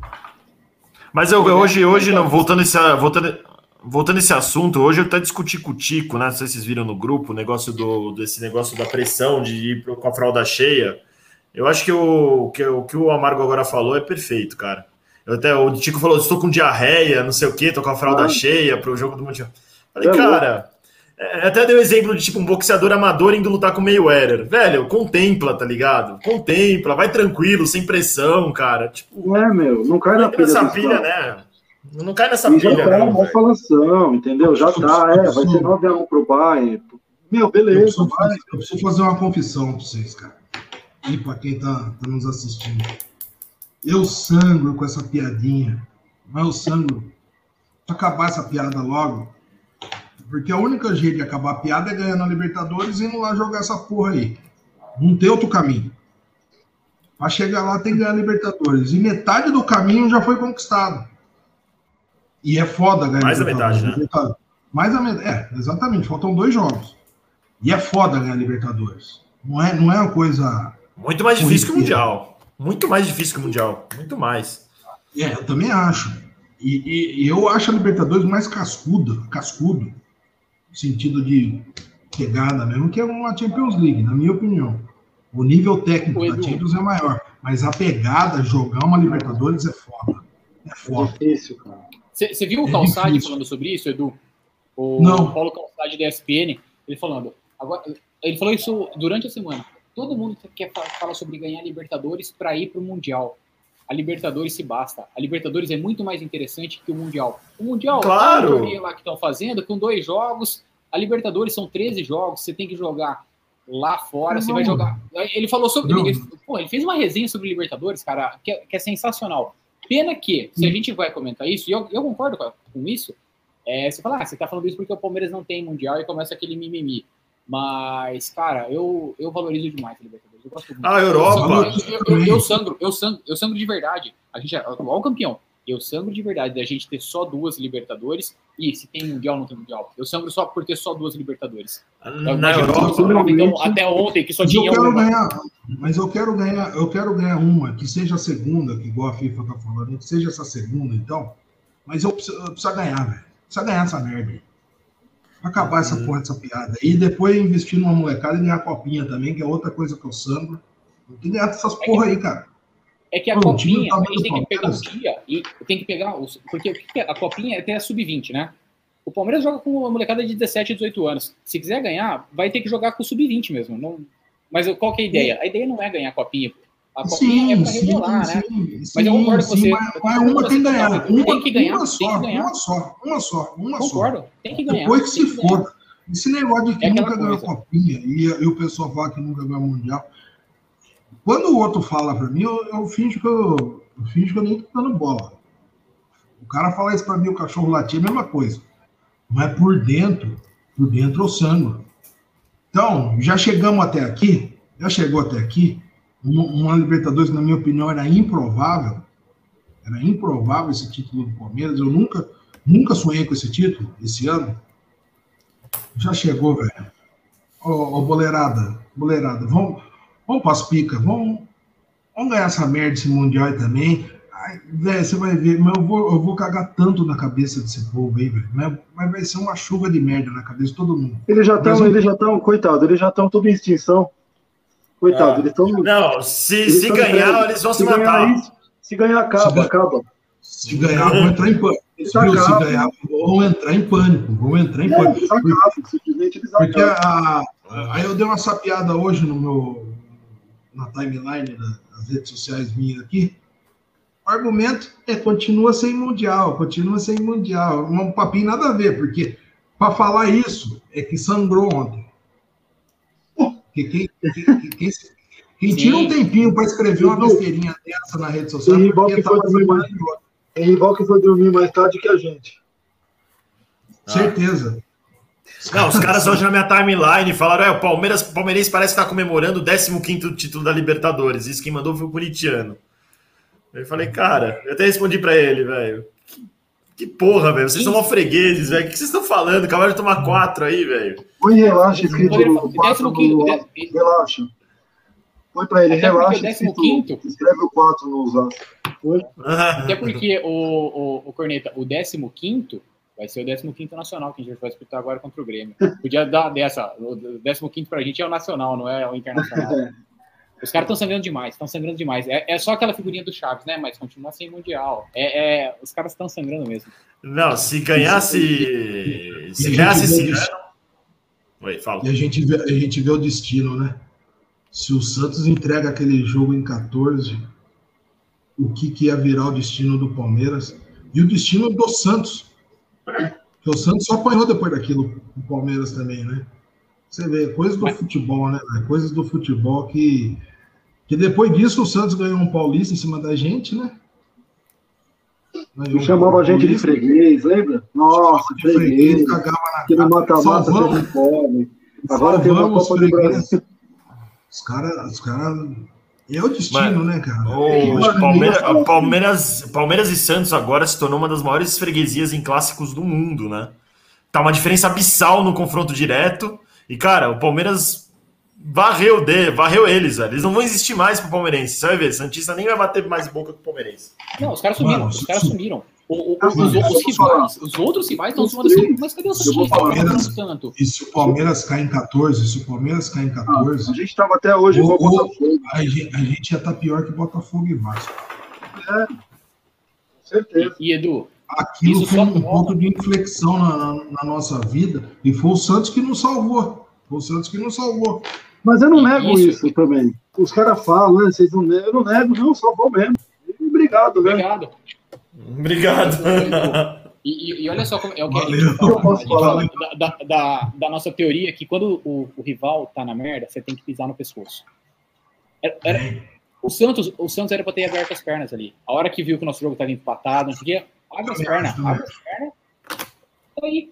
Mas eu, hoje, hoje não, voltando esse, voltando, voltando esse assunto, hoje eu até discuti com o Tico, né? Não sei se vocês viram no grupo o negócio do, desse negócio da pressão de ir com a fralda cheia. Eu acho que o que, o que o Amargo agora falou é perfeito, cara. Eu até, o Tico falou: estou com diarreia, não sei o quê, tô com a fralda Ah. cheia pro jogo do Mundial. Falei, É cara. é, até deu exemplo de tipo um boxeador amador indo lutar com o Mayweather. Velho, contempla, tá ligado? Contempla, vai tranquilo, sem pressão, cara. Tipo, Não é, meu, não cai na não pilha. nessa pilha, né? Não cai nessa E já pilha, tá não. uma falação, entendeu? Já tá, é, vai ser 9x1 pro Bayern. Meu, eu beleza, preciso, vai. eu preciso fazer uma confissão pra vocês, cara. E pra quem tá, tá nos assistindo. Eu sangro com essa piadinha. Mas eu sangro. Pra acabar essa piada logo. Porque a única jeito de acabar a piada é ganhando a Libertadores e indo lá jogar essa porra aí. Não tem outro caminho. Pra chegar lá tem que ganhar a Libertadores. E metade do caminho já foi conquistado. E é foda ganhar Mais da Libertadores. metade, né? Mais da metade. É, exatamente. Faltam dois jogos. E é foda ganhar Libertadores. Não é, não é uma coisa. Muito mais difícil que o. Mundial. Muito mais difícil que o Mundial. Muito mais. É, eu também acho. E, e- eu acho a Libertadores mais cascuda, cascudo, no sentido de pegada mesmo, que é uma Champions League, na minha opinião. O nível técnico da. Champions é maior, mas a pegada, jogar uma Libertadores é foda. É É foda. difícil, cara. Você viu o É Calçade difícil. falando sobre isso, Edu? O Não. Paulo Calçade da ESPN, ele falando. Agora, ele falou isso durante a semana. Todo mundo quer fa- fala sobre ganhar Libertadores para ir para o Mundial. A Libertadores se basta. A Libertadores é muito mais interessante que o Mundial. O Mundial Claro. é um torneio lá que estão fazendo com dois jogos. A Libertadores são 13 jogos. Você tem que jogar lá fora. Você vai Não. jogar. Ele falou sobre. Não. Ele, pô, ele fez uma resenha sobre Libertadores, cara, que é, que é sensacional. Pena que, se a gente vai comentar isso, e eu, eu concordo com, com isso, é, você fala, ah, você tá falando isso porque o Palmeiras não tem Mundial e começa aquele mimimi. Mas, cara, eu, eu valorizo demais a Libertadores. Eu gosto muito. Ah, Europa. Eu, eu, eu, eu sangro, eu sangro, eu sangro de verdade. A gente é o atual campeão. Eu sangro de verdade da gente ter só duas Libertadores. E se tem Mundial, não tem Mundial. Eu sangro só por ter só duas Libertadores. Eu Na imagino Europa. então, até ontem, que só Mas eu tinha quero uma. ganhar, mas eu quero ganhar, eu quero ganhar uma, que seja a segunda, que igual a FIFA tá falando, que seja essa segunda, então. Mas eu preciso, eu preciso ganhar, velho. Precisa ganhar essa merda. Acabar essa porra dessa piada. E depois investir numa molecada e ganhar a copinha também, que é outra coisa que eu sangro. Tem que ganhar essas porra aí, cara. É que a o copinha, tá a muito gente tem que pegar Palmeiras. dia e tem que pegar. Os, porque o que que é? a copinha é até a sub-20, né? O Palmeiras joga com uma molecada de 17 e 18 anos. Se quiser ganhar, vai ter que jogar com o sub-20 mesmo. Não, mas qual que é a ideia? A ideia não é ganhar a copinha. A copinha é pra revelar, né? Mas eu concordo com você. Mas, mas uma tem que ganhar. Uma, Tem que ganhar, uma só, ganhar. uma só, uma só, uma só. Concordo, tem que ganhar. Depois que se ganhar. foda. Esse negócio de que É nunca ganhou copinha e, e o pessoal fala que nunca ganhou mundial. Quando o outro fala pra mim, eu, eu finjo que eu, eu finjo que eu nem tô dando bola. O cara fala isso pra mim, o cachorro latir, é a mesma coisa. Mas por dentro, por dentro eu sangro. Então, já chegamos até aqui, já chegou até aqui. Uma, uma Libertadores, na minha opinião, era improvável. Era improvável esse título do Palmeiras. Eu nunca, nunca sonhei com esse título esse ano. Já chegou, velho. Ô, boleirada, boleirada, vamos, vamos pras picas, vamos, vamos ganhar essa merda, esse Mundial também. Ai, velho, você vai ver, mas eu vou, eu vou cagar tanto na cabeça desse povo aí, velho. Mas, mas vai ser uma chuva de merda na cabeça de todo mundo. Eles já estão, eles já estão, coitado, eles já estão tudo em extinção. Coitado, Ah. eles estão. Não, se, Eles se ganhar, eles vão se Se ganhar matar. isso, se ganhar, acaba, Se ganhar- acaba. Se ganhar, vão entrar em pânico. Viu? Se ganhar, vão entrar em pânico. Vão entrar em Não, pânico. eles acabam, simplesmente eles Porque acabam. a, a- aí eu dei uma sapiada hoje no meu na timeline da- das redes sociais minhas aqui. O argumento é continua sem mundial, continua sem mundial. Um papinho nada a ver, porque para falar isso é que sangrou ontem. Porque quem, quem- quem tira um tempinho para escrever uma besteirinha dessa na rede social, Tem é rival que tá foi dormir mais. Tem rival que foi dormir mais tarde que a gente. certeza. Não, os caras hoje na minha timeline falaram: é, o Palmeiras, o Palmeirense parece estar comemorando o 15 título da Libertadores. Isso quem mandou foi o Curitiano. Eu falei, cara, eu até respondi pra ele, velho. Que, porra, velho. Vocês são mó fregueses, velho. O que vocês estão falando? Acabaram de tomar quatro aí, velho. Põe relaxa escrito no quatro décimo quinto, dé- Relaxa. Põe pra ele, Até relaxa. escrito- quinto- Escreve o 4 no zap. Até porque o, o, o Corneta, o 15 vai ser o 15 nacional que a gente vai disputar agora contra o Grêmio. Podia dar dessa. O 15 pra gente é o nacional, não é o internacional. Os caras estão sangrando demais, estão sangrando demais. É, é só aquela figurinha do Chaves, né? Mas continua sem mundial. É, é, os caras estão sangrando mesmo. Não, se ganhasse. Se ganhasse esse vê ano. Oi, fala. E a gente, vê, a gente vê o destino, né? Se o Santos entrega aquele jogo em 14, o que, que ia virar o destino do Palmeiras? E o destino do Santos. Porque o Santos só apanhou depois daquilo, o Palmeiras também, né? Você vê, coisas do Mas- futebol, né? Coisas do futebol que. Que depois disso o Santos ganhou um paulista em cima da gente, né? Ganhou um Chamava a gente de freguês, lembra? Nossa, freguês, freguês. cagava na Que no mata-mata Salvamos. teve pobre. Agora tem uma Copa do. Brasil. Os caras. Os cara... É o destino, né, cara? O Palmeiras, ninguém- Palmeiras, Palmeiras e Santos agora se tornou uma das maiores freguesias em clássicos do mundo, né? Tá uma diferença abissal no confronto direto. E, cara, o Palmeiras varreu, de, varreu eles, velho. Eles não vão existir mais pro palmeirense. Você vai ver, Santista nem vai bater mais boca que o palmeirense. Não, os caras sumiram, Mano, os caras su- sumiram. O- o- Ah, os, mano, os eu vou rivais, os outros rivais estão Os sumando assim, mas cadê o Santista? Palmeiras- tanto. E se o Palmeiras cai em 14, se o Palmeiras cai em Ah, 14, a gente tava até hoje igual O- o- Botafogo, a, gente, a gente já tá pior que Botafogo e Vasco. com certeza. E Edu, Aquilo Isso foi só um ponto de inflexão na, na- na nossa vida e foi o Santos que nos salvou. Foi o Santos que nos salvou. Mas eu não nego isso, isso também. Os caras falam, né? Vocês não negam. Eu não nego, não, só vou mesmo. Obrigado, né? Obrigado. Obrigado. E, e, e, olha só como é o que a gente fala, a gente fala da, da, da, nossa teoria que quando o, o, rival tá na merda, você tem que pisar no pescoço. Era, era, o, Santos, o Santos era para ter aberto as pernas ali. A hora que viu que o nosso jogo estava empatado, não sei o quê, abre as pernas, abre as pernas. Aí,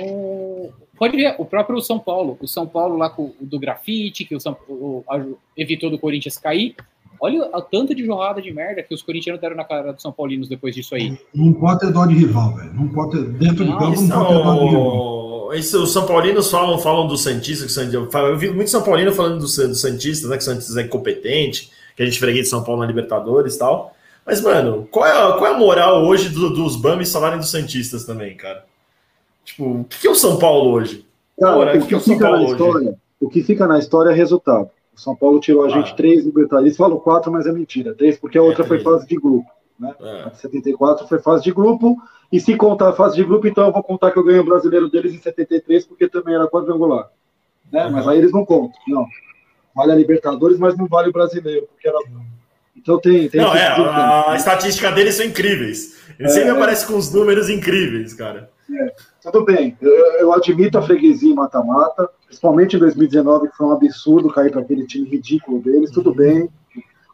o, pode ver, o próprio São Paulo, o São Paulo lá com do grafite, que o, São, o, a, evitou do Corinthians cair, Olha o tanto de jorrada de merda que os corintianos deram na cara dos São Paulinos depois disso aí. Não pode ter dó de rival, velho. Não pode ter. Dentro de campo não pode ter dó de rival. Isso, os São Paulinos falam, falam do Santista, que eu, eu vi muito São Paulino falando do, do Santista, né? Que o Santista é incompetente, que a gente freguei de São Paulo na Libertadores e tal. Mas, mano, qual é a, qual é a moral hoje do, dos Bamis falarem dos Santistas também, cara? Tipo, o que é o São Paulo hoje? Cara, o, que, que, é o São Paulo hoje? História, o que fica na história é resultado. O São Paulo tirou a gente três Libertadores. Falam quatro, mas é mentira. Três, porque a outra é foi fase de grupo. Né? É. A 74 foi fase de grupo. E se contar a fase de grupo, então eu vou contar que eu ganhei o brasileiro deles em 73, porque também era quadrangular. Né? Uhum. Mas aí eles não contam. Não. Vale a Libertadores, mas não vale o brasileiro, porque era. Então tem. tem não, é, a, a, estatística deles são incríveis. Ele é, sempre aparece com os números incríveis, cara. É. Tudo bem, eu, eu admito a freguesia mata-mata, principalmente em 2019, que foi um absurdo cair para aquele time ridículo deles, tudo uhum. bem,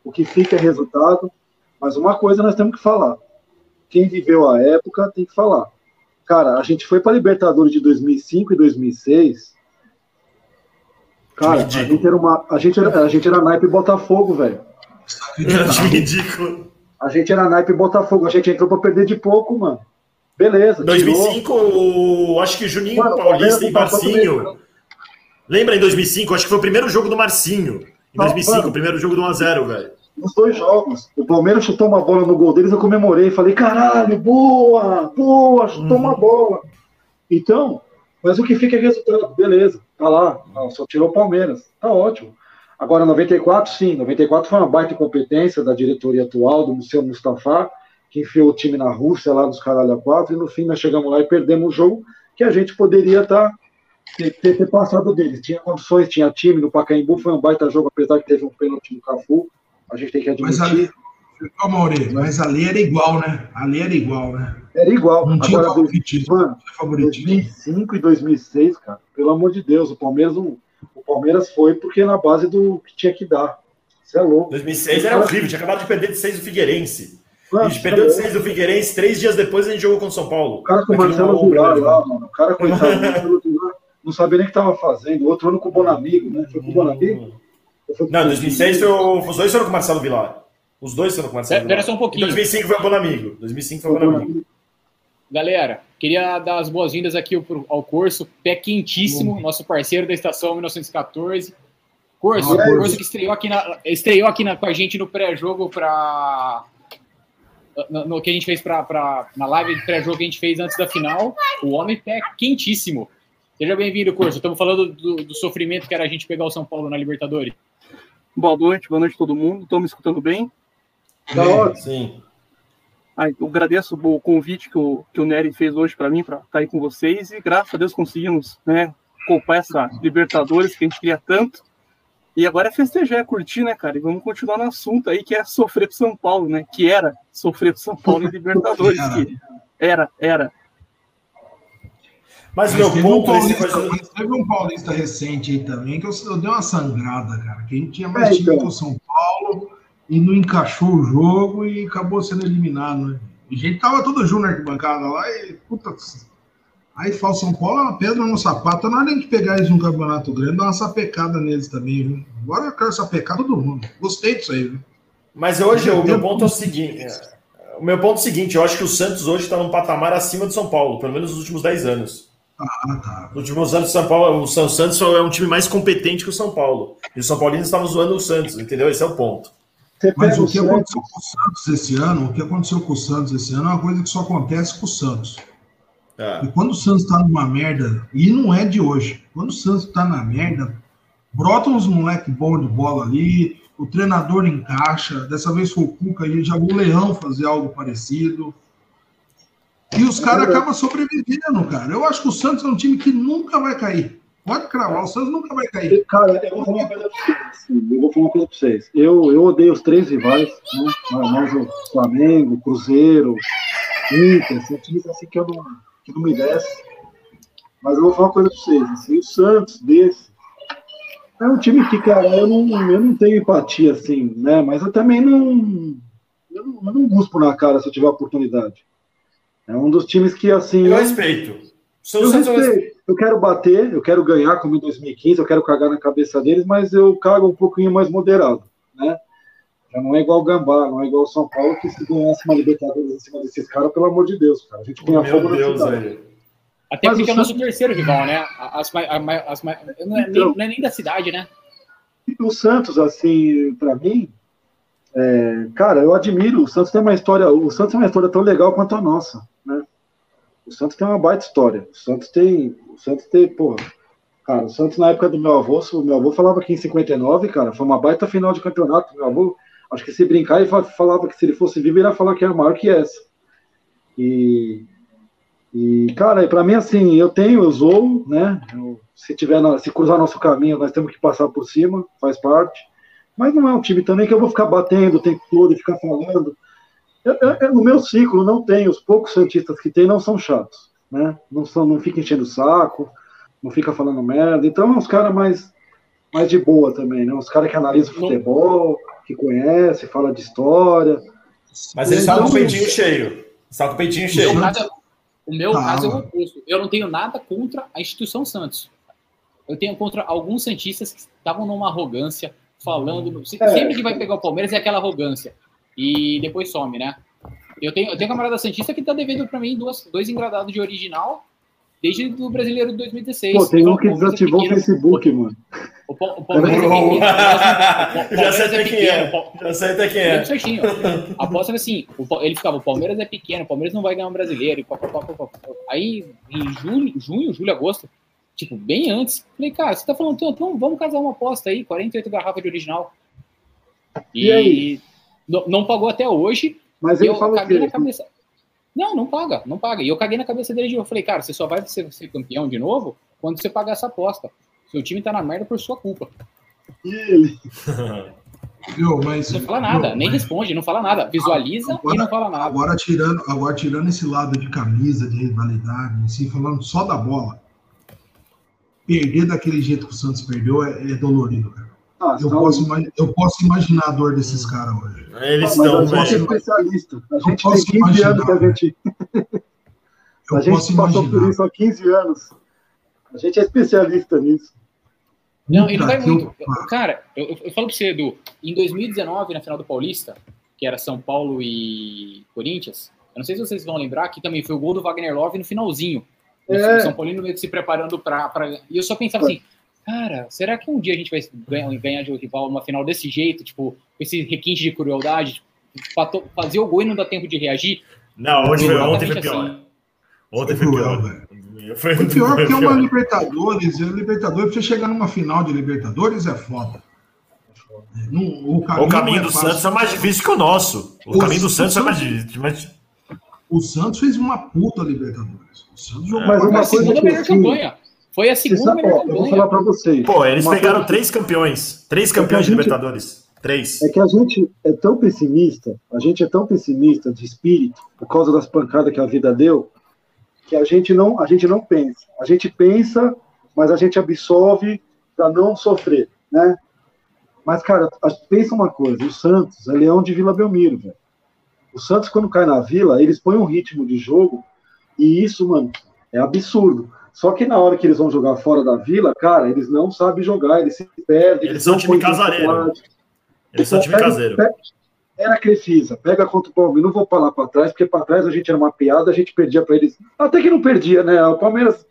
o que fica é resultado, mas uma coisa nós temos que falar. Quem viveu a época tem que falar. Cara, a gente foi para Libertadores de 2005 e 2006. Cara, a gente era uma, a gente era, a gente era naipe Botafogo, velho. ridículo. A gente era naipe Botafogo, a gente entrou para perder de pouco, mano. Beleza. 2005, tirou. acho que Juninho Mano, Paulista e Marcinho. Lembra em 2005? Acho que foi o primeiro jogo do Marcinho. Em 2005, mano, o primeiro jogo do 1x0, velho. Nos dois jogos. O Palmeiras chutou uma bola no gol deles, eu comemorei. Falei, caralho, boa, boa, chutou uhum. uma bola. Então, mas o que fica é resultado. Beleza, tá lá. só tirou o Palmeiras. Tá ótimo. Agora, 94, sim. 94 foi uma baita competência da diretoria atual, do Museu Mustafa que enfiou o time na Rússia, lá dos caralho a quatro, e no fim nós chegamos lá e perdemos o jogo que a gente poderia estar tá, ter, ter, ter, passado deles. Tinha condições, tinha time, no Pacaembu foi um baita jogo, apesar que teve um pênalti no Cafu, a gente tem que admitir. Mas ali, Mauri, mas ali era igual, né? Ali era igual, né? Era igual. Não tinha Agora, favoritismo. Mano, favoritismo. 2005 e 2006, cara, pelo amor de Deus, o Palmeiras não, o Palmeiras foi porque na base do que tinha que dar. Isso é louco. 2006 era horrível, tinha acabado de perder de 6 do Figueirense a gente perdeu de 6 do Figueirense, três dias depois a gente jogou contra o São Paulo. O cara com o Marcelo Vilar lá, mano. O cara, coitado, não sabia nem o que estava fazendo. O outro ano com o Bonamigo, né? Foi com o Bonamigo? Não, em 2006 foi o... os dois foram com o Marcelo Vilar. Os dois foram com o Marcelo Vilar. Espera só um pouquinho. Em 2005 foi o Bonamigo. 2005 foi o Bonamigo. Galera, queria dar as boas-vindas aqui ao curso, pé quentíssimo, nosso parceiro da estação 1914. Curso, ah, curso que estreou aqui, na, estreou aqui na, com a gente no pré-jogo para no, no, que a gente fez pra, pra, na live de pré-jogo que a gente fez antes da final, o homem é quentíssimo. Seja bem-vindo, Curso. Estamos falando do, do, sofrimento que era a gente pegar o São Paulo na Libertadores. Boa noite, boa noite a todo mundo. Estão me escutando bem? Tá Sim. Ah, eu agradeço o convite que o, que o Nery fez hoje para mim, para estar aí com vocês. E graças a Deus conseguimos né, copar essa Libertadores que a gente queria tanto. E agora é festejar, é curtir, né, cara? E vamos continuar no assunto aí que é sofrer pro São Paulo, né? Que era sofrer pro São Paulo em Libertadores. que era, era. Mas, meu ponto. Um paulista, coisa... Teve um paulista recente aí também que eu, eu dei uma sangrada, cara. Que a gente tinha mais é, time então. que o São Paulo e não encaixou o jogo e acabou sendo eliminado, né? E a gente tava todo junto na arquibancada lá e, puta, Aí fala São Paulo é uma pedra no sapato. Não é nem que pegar eles num campeonato grande, dá uma sapecada neles também, viu? Agora eu quero sapecar todo mundo. Gostei disso aí, viu? Mas hoje o meu ponto é o seguinte. É, o meu ponto é o seguinte, eu acho que o Santos hoje está num patamar acima do São Paulo, pelo menos nos últimos 10 anos. Ah, tá. Nos últimos anos, o São Paulo, o São Santos é um time mais competente que o São Paulo. E os São Paulinos estavam zoando o Santos, entendeu? Esse é o ponto. Mas o que aconteceu com o Santos esse ano, o que aconteceu com o Santos esse ano é uma coisa que só acontece com o Santos. É. E quando o Santos tá numa merda, e não é de hoje, quando o Santos tá na merda, brotam uns moleque bom de bola ali, o treinador encaixa, dessa vez foi o Cuca e já o Leão fazer algo parecido. E os caras acabam sobrevivendo, cara. Eu acho que o Santos é um time que nunca vai cair. Pode cravar, o Santos nunca vai cair. Cara, eu vou falar uma coisa pra vocês. assim, Eu vou falar uma coisa pra vocês. Eu, eu odeio os três rivais, né? Mas o Flamengo, Cruzeiro, Inter, são times assim que eu não, que não me desce. Mas eu vou falar uma coisa pra vocês. Assim, o Santos desse é um time que, cara, eu não, eu não tenho empatia, assim, né? Mas eu também não. Eu não, eu não busco na cara se eu tiver oportunidade. É um dos times que, assim. Eu respeito. Sou eu, Santos, eu respeito. respeito. eu quero bater, eu quero ganhar como em 2015, eu quero cagar na cabeça deles, mas eu cago um pouquinho mais moderado, né? Já não é igual o Gambá, não é igual o São Paulo, que se ganhasse uma Libertadores em cima desses caras, pelo amor de Deus, cara. A gente põe a fogo na Deus, cidade. velho. Até Mas porque o é o nosso terceiro rival, né? As, as ma- não, é nem, Então. não é nem da cidade, né? O Santos, assim, pra mim, é, cara, eu admiro. O Santos tem uma história, o Santos tem uma história tão legal quanto a nossa, né? O Santos tem uma baita história. O Santos tem, o Santos tem, porra. Cara, o Santos na época do meu avô, o meu avô falava que em 59, cara, foi uma baita final de campeonato. Meu avô, acho que se brincar, ele fa- falava que se ele fosse vivo, ele ia falar que era maior que essa. E, e cara, pra mim, assim, eu tenho, eu sou, né? Eu- se tiver, se cruzar nosso caminho, nós temos que passar por cima, faz parte. Mas não é um time também que eu vou ficar batendo o tempo todo e ficar falando. Eu- eu- no meu ciclo não tem, os poucos santistas que tem não são chatos, né? Não são, não fica enchendo o saco, não fica falando merda. Então é uns caras mais, mais de boa também, né? Uns caras que analisam futebol, que conhece, fala de história. Mas ele Então, está com o peitinho cheio. Está com o peitinho O cheio. meu, caso, o meu caso é o oposto. Eu não tenho nada contra a instituição Santos. Eu tenho contra alguns santistas que estavam numa arrogância, falando. É. Sempre que vai pegar o Palmeiras é aquela arrogância. E depois some, né? Eu tenho, eu tenho um camarada Santista que tá devendo pra mim duas, dois engradados de original desde o brasileiro de 2016. Pô, tem um Então, que é desativou o Facebook, mano. O, o Palmeiras é pequeno. Já sei até quem é. Já sei até quem é. certinho. Aposta que assim, ele ficava, o Palmeiras é pequeno, o Palmeiras não vai ganhar um brasileiro. E pá, pá, pá. Aí, em julho, junho, julho, agosto, tipo, bem antes, falei, cara, você tá falando, então, então vamos casar uma aposta aí, 48 garrafas de original. E, E aí? Não, não pagou até hoje, Mas e ele eu fala o caguei quê? na cabeça. Não, não paga, não paga. E eu caguei na cabeça dele de eu falei, cara, você só vai ser, ser campeão de novo quando você pagar essa aposta. Seu time tá na merda por sua culpa. E ele? Viu, mas, Não fala nada, viu, nem mas responde, não fala nada. Visualiza Agora- e não fala nada. Agora tirando, agora tirando esse lado de camisa, de rivalidade, assim, falando só da bola. Perder daquele jeito que o Santos perdeu é, é dolorido, cara. Ah, Eu posso, eu posso imaginar a dor desses caras hoje. Eles estão, a gente é velho. especialista. A gente tem 15 anos que a imaginar. gente, a gente passou por imaginar. isso há 15 anos. A gente é especialista nisso. Não, e não Puta vai muito. Cara, eu, eu- falo pra você, Edu, em 2019, na final do Paulista, que era São Paulo e Corinthians, eu não sei se vocês vão lembrar que também foi o gol do Wagner Love no finalzinho. O É. São Paulino meio que se preparando pra, pra. E eu só pensava assim, cara, será que um dia a gente vai ganhar, ganhar de um rival numa final desse jeito, tipo, com esse requinte de crueldade, tipo, fazer o gol e não dar tempo de reagir? Não, hoje foi, ontem foi assim. pior. Ontem Foi pior. velho. Foi, O pior foi que é pior. uma Libertadores, e a Libertadores, pra você chegar numa final de Libertadores é foda. Não, o caminho, O caminho é do fácil. Santos é mais difícil que o nosso. O O caminho do Santos é Santos- mais difícil. O Santos fez uma puta Libertadores. O Santos jogou Mas pra uma Foi a cacete. coisa segunda melhor campanha. Foi a segunda sabe, melhor ó, eu vou campanha. falar pra vocês. Pô, eles Uma pegaram coisa- três campeões. Três É campeões de gente- Libertadores. Três. É que a gente é tão pessimista, a gente é tão pessimista de espírito, por causa das pancadas que a vida deu, que a gente não, a gente não pensa. A gente pensa, mas a gente absorve para não sofrer, né? Mas, cara, pensa uma coisa, o Santos é leão de Vila Belmiro, velho. O Santos, quando cai na Vila, eles põem um ritmo de jogo, e isso, mano, é absurdo. Só que na hora que eles vão jogar fora da Vila, cara, eles não sabem jogar, eles se perdem. Eles são time casareiro. Eles são time caseiro. Era Crefisa, pega contra o Palmeiras. Não vou falar para trás, porque para trás a gente era uma piada, a gente perdia para eles. Até que não perdia, né? O Palmeiras,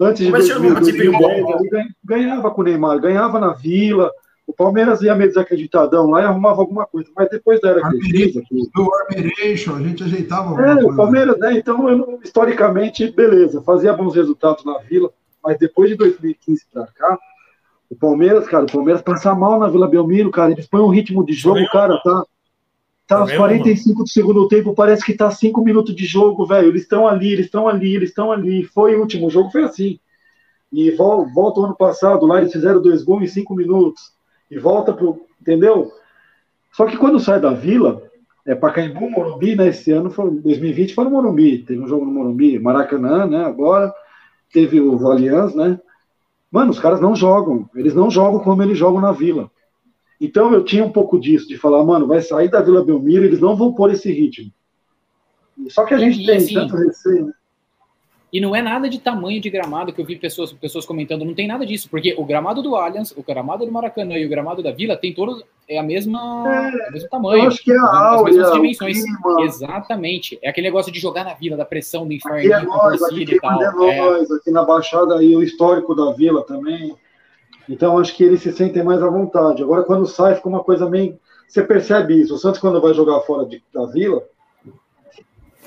antes de Mas tinha 2000, um time 2010, igual. ali, ganha- ganhava com o Neymar, ganhava na Vila. O Palmeiras ia meio desacreditadão lá e arrumava alguma coisa. Mas depois da era que O Armeration, a gente ajeitava alguma é, o coisa. Palmeiras, né? Então, eu historicamente, beleza, fazia bons resultados na Vila, mas depois de 2015 pra cá, o Palmeiras, cara, o Palmeiras passa mal na Vila Belmiro, cara. Eles põem um ritmo de jogo, ganhou cara, tá. Tá aos ganhou 45 do segundo tempo, parece que tá 5 minutos de jogo, velho. Eles estão ali, eles estão ali, eles estão ali. Foi o último jogo, foi assim. e vol volta o ano passado, lá eles fizeram dois gols em cinco minutos, e volta pro. Entendeu? Só que quando sai da vila, é Pacaembu, Morumbi, né? Esse ano, foi, 2020, foi no Morumbi. Teve um jogo no Morumbi, Maracanã, né? Agora, teve o Valians, né? Mano, os caras não jogam. Eles não jogam como eles jogam na vila. Então eu tinha um pouco disso, de falar, mano, vai sair da Vila Belmiro, eles não vão pôr esse ritmo. Só que a gente e, tem assim, tanto receio, né? E não é nada de tamanho de gramado que eu vi pessoas, pessoas comentando, não tem nada disso, porque o gramado do Allianz, o gramado do Maracanã e o gramado da Vila tem todos é a mesma, é, o mesmo tamanho. Eu acho que é a as mesmas dimensões. Exatamente. É aquele negócio de jogar na Vila, da pressão do inferno, aqui é nós, aqui e tal. É nós, aqui na Baixada aí o histórico da Vila também. Então acho que eles se sentem mais à vontade. Agora quando sai fica uma coisa meio, você percebe isso. O Santos quando vai jogar fora de, da Vila,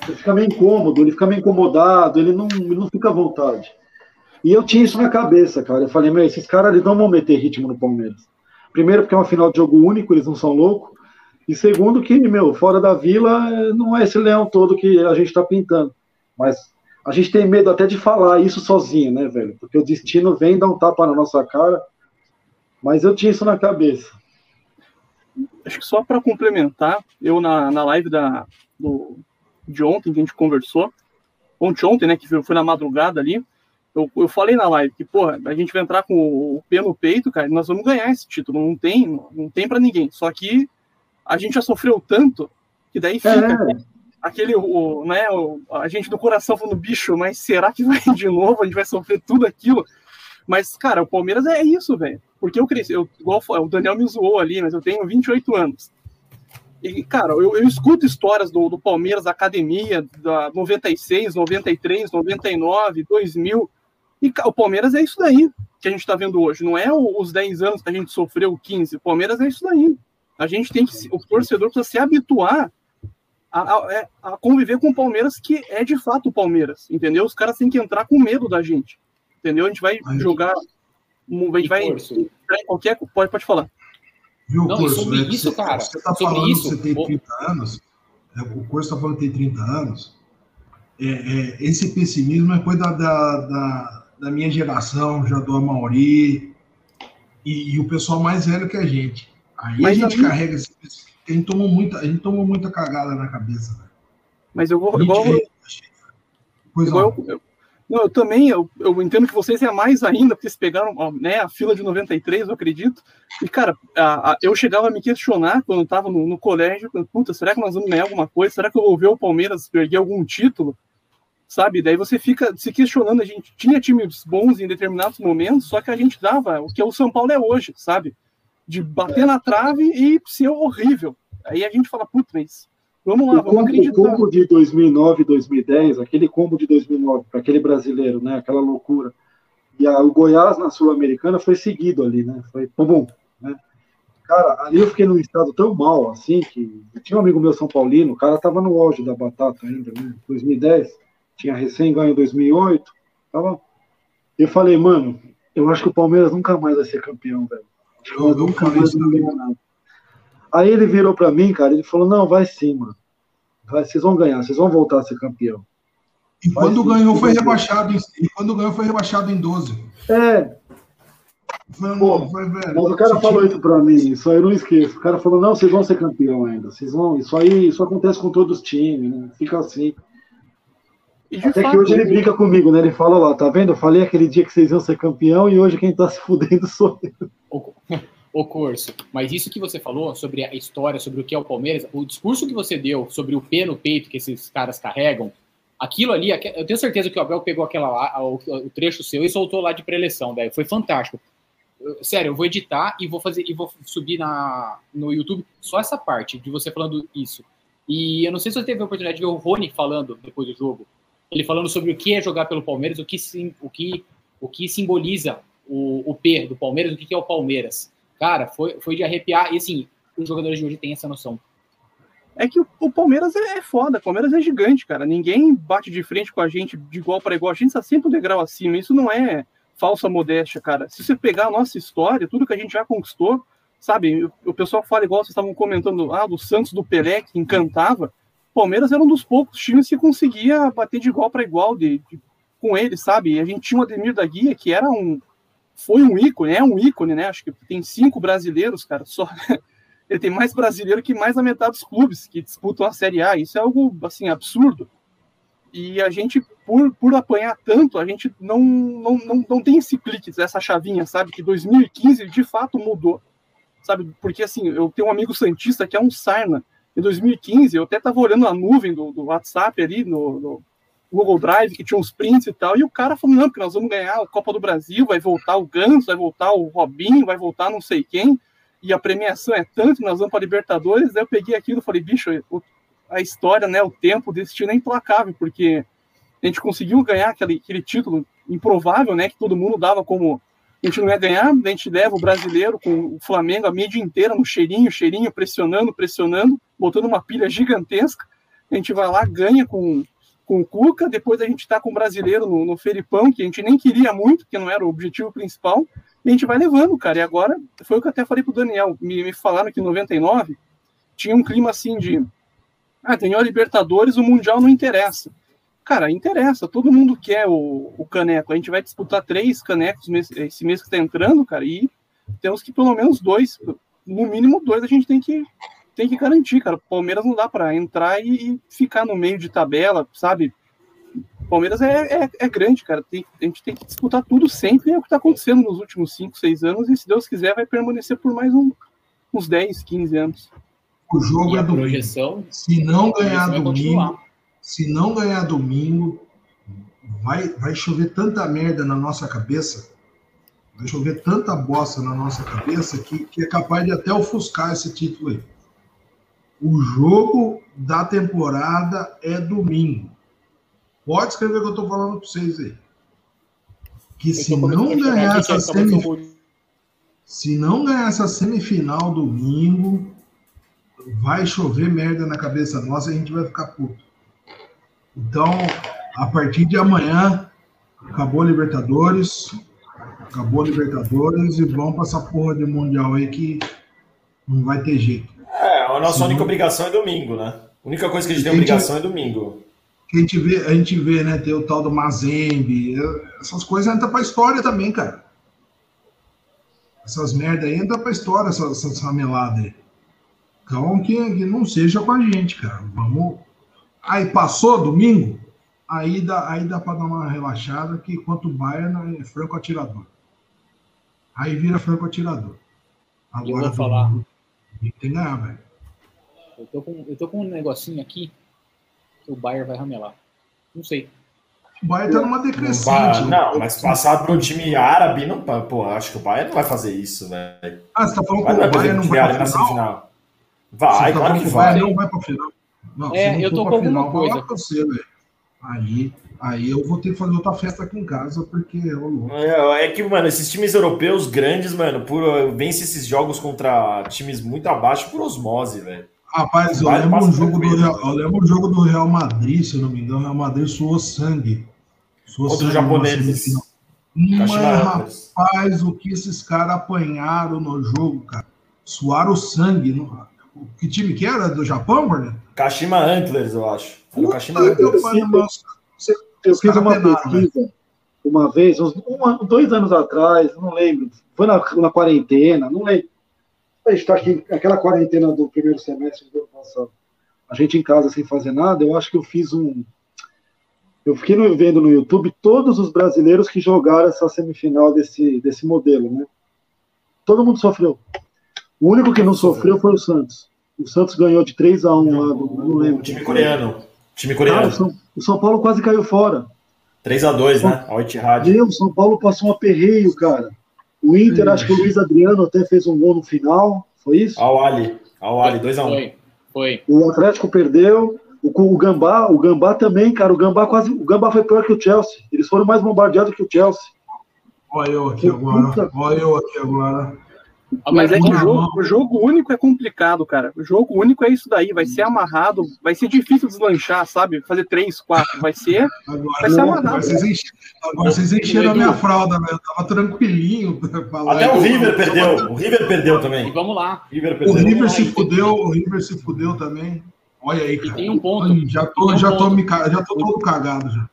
ele fica meio incômodo, ele fica meio incomodado, ele não, ele não fica à vontade. E eu tinha isso na cabeça, cara. Eu falei, meu, esses caras eles não vão meter ritmo no Palmeiras. Primeiro, porque é uma final de jogo único, eles não são loucos. E segundo, que, meu, fora da vila não é esse leão todo que a gente está pintando. Mas a gente tem medo até de falar isso sozinho, né, velho? Porque o destino vem dar um tapa na nossa cara. Mas eu tinha isso na cabeça. Acho que só para complementar, eu na, na live da, do, de ontem que a gente conversou, ontem, ontem, né, que foi na madrugada ali, eu, eu falei na live que, porra, a gente vai entrar com o pé no peito, cara, nós vamos ganhar esse título, não tem, não tem para ninguém. Só que a gente já sofreu tanto que daí fica é. aquele, o, né, o, a gente do coração falando, bicho, mas será que vai de novo? A gente vai sofrer tudo aquilo? Mas, cara, o Palmeiras é isso, velho. Porque eu cresci, eu, igual o Daniel me zoou ali, mas eu tenho 28 anos. E, cara, eu, eu escuto histórias do, do Palmeiras, da academia, da 96, 93, 99, 2000. E o Palmeiras é isso daí que a gente está vendo hoje. Não é os 10 anos que a gente sofreu, 15. O Palmeiras é isso daí. A gente tem que. O torcedor precisa se habituar a, a, é, a, conviver com o Palmeiras, que é de fato o Palmeiras. Entendeu? Os caras têm que entrar com medo da gente. Entendeu? A gente vai jogar. A gente vai. Qualquer. Pode, pode falar. Viu, não, curso, sobre né? isso, você, cara. Você está falando isso, que você tem 30 anos, é, o curso está falando que tem 30 anos. É, é, esse pessimismo é coisa da, da, da, minha geração, já do Amauri, e, e, o pessoal mais velho que a gente. Aí Mas a gente carrega esse a gente tomou muita, a gente tomou muita cagada na cabeça. Né? Mas eu vou. Igual, igual eu, eu, não, eu também, eu, eu entendo que vocês é mais ainda, porque vocês pegaram né, a fila de 93, eu acredito. E, cara, a, a, eu chegava a me questionar quando eu tava no, no colégio, puta, será que nós vamos ganhar alguma coisa? Será que eu vou ver o Palmeiras perder algum título? Sabe? Daí você fica se questionando, a gente tinha times bons em determinados momentos, só que a gente dava o que o São Paulo é hoje, sabe? De bater na trave e ser horrível. Aí a gente fala, puta, mas Vamos lá, o vamos combo, acreditar. O combo de 2009 2010, aquele combo de 2009, para aquele brasileiro, né? Aquela loucura. E a, o Goiás na Sul-Americana foi seguido ali, né? Foi bom, né? Cara, ali eu fiquei num estado tão mal, assim, que tinha um amigo meu São Paulino, o cara tava no auge da batata ainda, né? 2010, tinha recém ganho em 2008, tava... Eu falei, mano, eu acho que o Palmeiras nunca mais vai ser campeão, velho. Eu nunca mais vai ganhar nada. Aí ele virou para mim, cara, ele falou: não, vai sim, mano. Vai, vocês vão ganhar, vocês vão voltar a ser campeão. E quando ganhou, foi rebaixado. Em, e quando ganhou, foi rebaixado em 12. É. Foi, Pô, foi, velho, mas o cara falou isso pra mim, isso aí eu não esqueço. O cara falou: não, vocês vão ser campeão ainda. Vocês vão. Isso aí isso acontece com todos os times, né? Fica assim. Até fato, que hoje ele brinca comigo, né? Ele fala lá, tá vendo? Eu falei aquele dia que vocês iam ser campeão e hoje quem tá se fudendo sou eu o curso. Mas isso que você falou sobre a história, sobre o que é o Palmeiras, o discurso que você deu sobre o pé no peito que esses caras carregam, aquilo ali, eu tenho certeza que o Abel pegou aquela lá, o, trecho seu e soltou lá de preleção, velho. Foi fantástico. Sério, eu vou editar e vou fazer e vou subir na, no YouTube só essa parte de você falando isso. E eu não sei se você teve a oportunidade de ver o Rony falando depois do jogo. Ele falando sobre o que é jogar pelo Palmeiras, o que, sim, o que, o que simboliza o, o P do Palmeiras, o que é o Palmeiras. Cara, foi, foi de arrepiar. E assim, os jogadores de hoje têm essa noção. É que o, o Palmeiras é, é, foda, o Palmeiras é gigante, cara. Ninguém bate de frente com a gente de igual para igual. A gente está sempre um degrau acima. Isso não é falsa modéstia, cara. Se você pegar a nossa história, tudo que a gente já conquistou, sabe? O, o pessoal fala igual vocês estavam comentando, ah, do Santos, do Pelé, que encantava. Palmeiras era um dos poucos times que conseguia bater de igual para igual, de, de com ele, sabe? E a gente tinha o Ademir da Guia, que era um. Foi um ícone, é um ícone, né? Acho que tem cinco brasileiros, cara, só. Ele tem mais brasileiro que mais da metade dos clubes que disputam a Série A. Isso é algo, assim, absurdo. E a gente, por, por apanhar tanto, a gente não, não, não, não tem esse clique, essa chavinha, sabe? Que 2015 de fato mudou, sabe? Porque, assim, eu tenho um amigo Santista que é um Sarna. Em 2015, eu até estava olhando a nuvem do, do WhatsApp ali, no, no Google Drive, que tinha uns prints e tal, e o cara falou, não, porque nós vamos ganhar a Copa do Brasil, vai voltar o Ganso, vai voltar o Robinho, vai voltar não sei quem, e a premiação é tanto, nós vamos para Libertadores, daí eu peguei aquilo e falei, bicho, a história, né, o tempo, o destino é implacável, porque a gente conseguiu ganhar aquele, aquele título improvável, né, que todo mundo dava como a gente não ia ganhar, a gente leva o brasileiro com o Flamengo a mídia inteira no cheirinho, cheirinho, pressionando, pressionando, botando uma pilha gigantesca, a gente vai lá, ganha com, com o Cuca, depois a gente está com o brasileiro no, no Felipão, que a gente nem queria muito, que não era o objetivo principal, e a gente vai levando, cara, e agora, foi o que eu até falei pro Daniel, me, me falaram que em 99 tinha um clima assim de ah, ganhou a Libertadores, o Mundial não interessa. Cara, interessa, todo mundo quer o, o caneco. A gente vai disputar três canecos esse mês que está entrando, cara, e temos que pelo menos dois, no mínimo dois, a gente tem que, tem que garantir, cara. O Palmeiras não dá para entrar e, e, ficar no meio de tabela, sabe? O Palmeiras é, é, é grande, cara. Tem, a gente tem que disputar tudo sempre, é o que está acontecendo nos últimos cinco, seis anos, e se Deus quiser, vai permanecer por mais um, uns 10, 15 anos. O jogo E é a domingo. projeção, Se não ganhar domingo, se não ganhar domingo, vai, vai chover tanta merda na nossa cabeça, vai chover tanta bosta na nossa cabeça que, que é capaz de até ofuscar esse título aí. O jogo da temporada é domingo. Pode escrever o que eu tô falando para vocês aí. Que se não ganhar essa semifinal, se não ganhar essa semifinal domingo, vai chover merda na cabeça nossa e a gente vai ficar puto. Então, a partir de amanhã, acabou a Libertadores, acabou a Libertadores e vamos pra essa porra de Mundial aí que não vai ter jeito. A nossa Sim. única obrigação é domingo, né? A única coisa que a gente tem Gente, obrigação é domingo. A gente vê, a gente vê, né, ter o tal do Mazembe, essas coisas entram pra história também, cara. Essas merda aí entram pra história, essas, essas rameladas aí. Então, que, que não seja com a gente, cara. Vamos. Aí passou domingo, aí dá, aí dá pra dar uma relaxada que quanto o Bayern é franco atirador. Aí vira franco atirador. Eu vou falar. Tem que ganhar, velho. Eu tô, com, eu tô com um negocinho aqui que o Bayern vai ramelar. Não sei. O Bayern tá numa Não, decrescente. pa- não, mas passar para um time árabe, não, pô, acho que o Bayern não vai fazer isso, velho. Ah, você tá falando que Bayern o vai Bayern não vai final? Você Vai, tá claro que que o Bayern vai. não vai pra final. Não, É, se não eu tô pra com alguma final, vai lá coisa. pra você, velho. Aí, aí eu vou ter que fazer outra festa aqui em casa, porque ô louco. É, é que, mano, esses times europeus grandes, mano, por, vence esses jogos contra times muito abaixo por osmose, velho. Rapaz, eu Vai, lembro, um jogo do. Real, eu lembro um jogo do Real Madrid, se eu não me engano, o Real Madrid suou sangue. Suou sangue japoneses. Mas, Antlers. rapaz, o que esses caras apanharam no jogo, cara. Suaram sangue. no- Que time que era? Do Japão, mano? Kashima Antlers, eu acho. Foi no Kashima Antlers. eu fiz uma pesquisa uma vez, uns um dois anos atrás, não lembro. Foi na, na quarentena, não lembro. A gente está aqui, aquela quarentena do primeiro semestre do ano passado. A gente em casa sem fazer nada, eu acho que eu fiz um. Eu fiquei vendo no YouTube todos os brasileiros que jogaram essa semifinal desse, desse modelo, né? Todo mundo sofreu. O único que não sofreu foi o Santos. O Santos ganhou de 3 a 1 lá, do, não lembro. O time coreano. Time Cara, o coreano. São, o São Paulo quase caiu fora. 3x2, né? Ao Etihad. Meu, o São Paulo passou um aperreio, cara. O Inter, acho que o Luiz Adriano até fez um gol no final. Foi isso? Ao Ali. Ao Ali, 2x1. Foi, foi. O Atlético perdeu. O, o Gambá, o Gambá também, cara. O Gambá quase. O Gambá foi pior que o Chelsea. Eles foram mais bombardeados que o Chelsea. Olha eu aqui agora. Olha eu aqui agora. Ah, Mas é que o jogo, o jogo único é complicado, cara. O jogo único é isso daí. Vai ser amarrado, vai ser difícil deslanchar, sabe? Fazer três, quatro. Vai ser. Agora, Vai ser agora, amarrado. vocês, enche- agora vocês encheram a minha fralda, velho. Eu tava tranquilinho. Até o River perdeu. O River perdeu E também. vamos lá. O River O. River se fudeu, o River se fudeu também. Olha aí, E cara. tem um ponto. Ai, Já tô, um já tô, ponto. me, ca- já tô todo cagado já.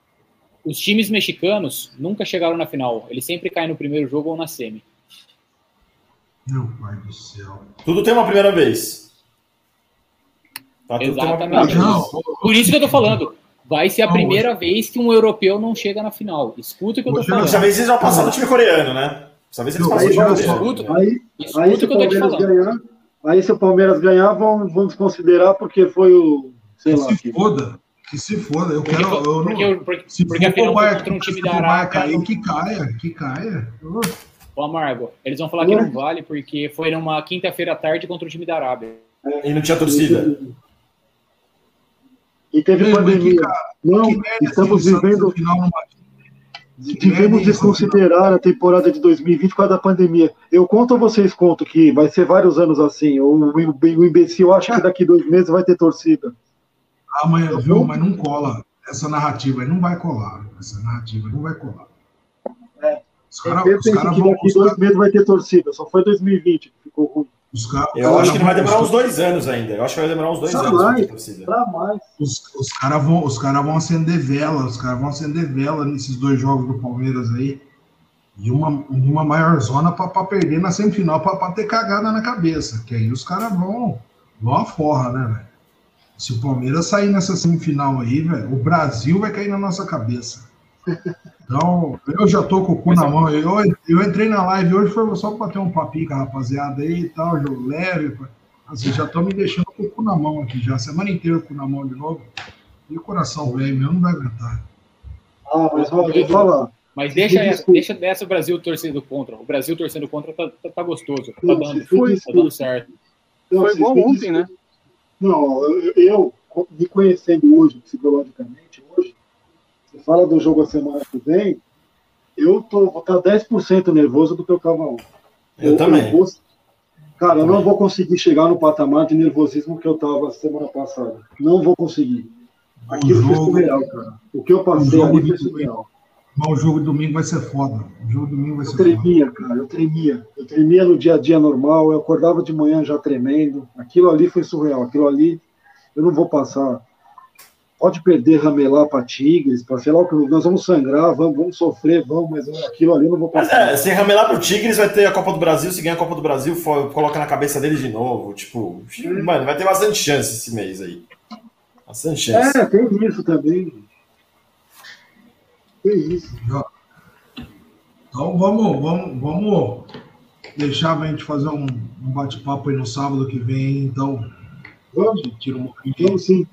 os times mexicanos nunca chegaram na final. Eles sempre caem no primeiro jogo ou na semi. Meu pai do céu. Tudo tem uma primeira vez. Tá, uma Exatamente. Não, Por isso que eu tô falando. Vai ser a primeira vez que um europeu não chega na final. Escuta o que eu tô Hoje falando. Dessa vez eles vão passar do time coreano, né? Dessa vez eles Não, passam do time. Escuta, Aí, escuta aí o se que o eu tô te Palmeiras falando. ganhar, aí se o Palmeiras ganhar, vamos, vamos considerar porque foi o, sei que lá, se que- foda. Que se foda. Eu Porque, quero. Eu não, porque, porque, se porque for foi Bayern- contra um time se da Arábia. cair, que caia, que caia. Ô, Amargo, eles vão falar que não vale porque foi numa quinta-feira à tarde contra o time da Arábia. E não tinha torcida. E teve pandemia. cara- Não, Que merda estamos vivendo, devemos desconsiderar a temporada de 2020 por causa da pandemia. Eu conto ou vocês contam que vai ser vários anos assim. O, o, o imbecil acha que daqui dois meses vai ter torcida. Amanhã, viu? Mas não cola. Essa narrativa aí não vai colar. Essa narrativa não vai colar. Os caras que vão. daqui Os dois caras- meses vai ter torcida. Só foi 2020 que ficou ruim. os caras- Eu acho que vai demorar uns dois anos ainda. Eu acho que vai demorar uns dois anos pra mais. ter torcida. Pra mais. Os, os caras vão, os cara vão acender vela, os caras vão acender vela nesses dois jogos do Palmeiras aí. E uma, uma maior zona para perder na semifinal, para ter cagada na cabeça. Que aí os caras vão, vão a forra, né, velho? Se o Palmeiras sair nessa semifinal aí, velho, o Brasil vai cair na nossa cabeça. Então, eu já tô com o cu na mão. Eu, eu entrei na live hoje, foi só para ter um papinho com a rapaziada aí e tal, jogo leve. Assim, já tô me deixando com o cu na mão aqui já. Semana inteira com o cu na mão de novo. E o coração velho meu não vai aguentar. Ah, mas ó, falar. Mas deixa, essa, deixa dessa o Brasil torcendo contra. O Brasil torcendo contra tá, tá, tá gostoso. Tá Não, dando, for tá dando certo. Não, Foi igual ontem, né? Não, eu, eu, me conhecendo hoje, psicologicamente, hoje, fala do jogo a semana que vem, eu tô, vou estar 10% nervoso do que eu estava ontem. Eu também. vou- cara, eu não vou conseguir chegar no patamar de nervosismo que eu estava semana passada. Não vou conseguir. Aquilo foi jogo- surreal, cara. O que eu passei ali foi de- surreal. Mas o jogo de domingo vai ser foda. O jogo de domingo vai Eu ser foda. tremia, cara, eu tremia. Eu tremia no dia a dia normal, eu acordava de manhã já tremendo. Aquilo ali foi surreal. Aquilo ali, eu não vou passar. Pode perder, ramelar para Tigres, para sei lá o que. Nós vamos sangrar, vamos, vamos sofrer, vamos, mas aquilo ali eu não vou Mas passar. é, se ramelar pro Tigres, vai ter a Copa do Brasil. Se ganhar a Copa do Brasil, fo- coloca na cabeça deles de novo. Tipo, mano, vai ter bastante chance esse mês aí. Bastante chance. É, tem isso também. Tem isso. Então vamos, vamos, vamos deixar a gente fazer um, um bate-papo aí no sábado que vem. Então, Vamos, tira um pouquinho. vamos sim.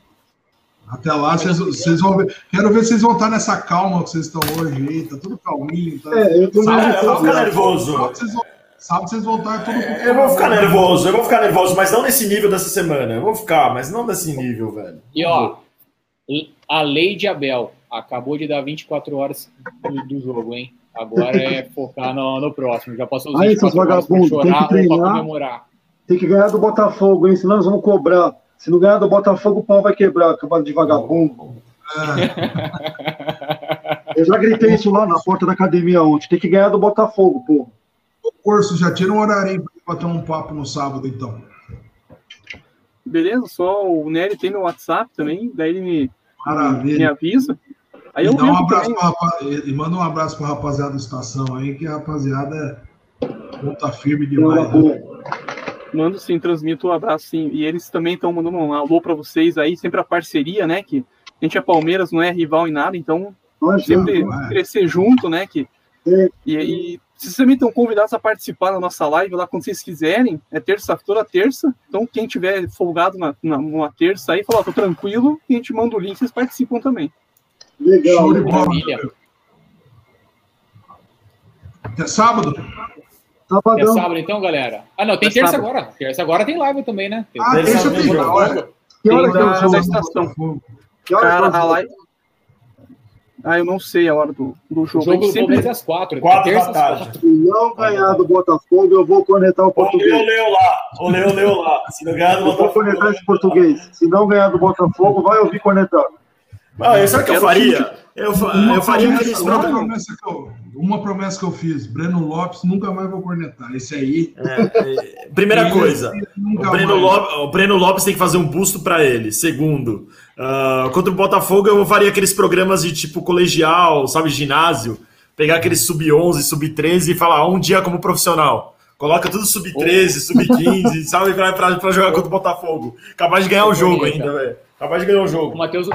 Até lá, vocês, vocês vão ver. Quero ver se vocês vão estar nessa calma que vocês estão hoje aí. Tá tudo calminho. Tá... É, eu tô meio eu vou ficar nervoso. Sábado vocês vão, vocês vão estar tudo Eu vou ficar nervoso, eu vou ficar nervoso, mas não nesse nível dessa semana. Eu vou ficar, mas não nesse nível, velho. E ó, a lei de Abel acabou de dar 24 horas do, do jogo, hein? Agora é focar no, no próximo. Já passou os Aí, 24 seus horas pra vagabundos, tem chorar que ou pra treinar. comemorar. Tem que ganhar do Botafogo, hein? Senão nós vamos cobrar. Se não ganhar do Botafogo, o pau vai quebrar, acabado de vagabundo. Eu já gritei isso lá na porta da academia ontem. Tem que ganhar do Botafogo, pô. O curso já tira um horário aí pra bater um papo no sábado, então. Beleza, só o Nery tem meu WhatsApp também, daí ele me, me avisa. Aí E, eu dá um abraço e- manda um abraço pra rapaziada da estação aí, que a rapaziada é ponta firme demais. né? Mando sim, transmito um abraço sim. E eles também estão mandando um alô para vocês aí, sempre a parceria, né? Que a gente é Palmeiras, não é rival em nada, então Nós sempre é. crescer junto, né? Que, É. e, e vocês também estão convidados a participar da nossa live lá quando vocês quiserem. É terça, toda terça. Então, quem tiver folgado na, na, numa terça aí, fala, ó, tô tranquilo, e a gente manda o link, vocês participam também. Legal. Show de bola. Até sábado? É Sabadão. sábado então, galera? Ah, não, tem É terça sábado. agora. Terça agora tem live também, né? Tem Ah, terça jogo. da hora. Que hora que é o jogo? da estação. Que hora que é Cara, o a jogo? live. Ah, eu não sei a hora do, do O jogo. jogo gente do sempre... Palmeiras é às quatro. Quatro terça da tarde. quatro. Se não ganhar do Botafogo, eu vou conectar o O Leo português. lá. O Leo leu lá. Se não ganhar do Eu vou conectar esse português. Se não ganhar do Botafogo, vai ouvir conectar. Ah, sabe o que eu faria? Eu, eu faria promessa, aqueles uma, promessa que eu, uma promessa que eu fiz. Breno Lopes nunca mais vou cornetar. Esse aí. É, Primeira coisa, o Breno. Lopes, o Breno Lopes tem que fazer um busto pra ele. Segundo, Uh, contra o Botafogo, eu faria aqueles programas de tipo colegial, sabe, ginásio. Pegar aqueles sub-11, sub-13 e falar um dia como profissional. Coloca tudo sub-13, sub-15, sabe, pra, pra, pra, jogar contra o Botafogo. Capaz de ganhar o jogo ainda, velho. Capaz de ganhar o jogo. O Matheus,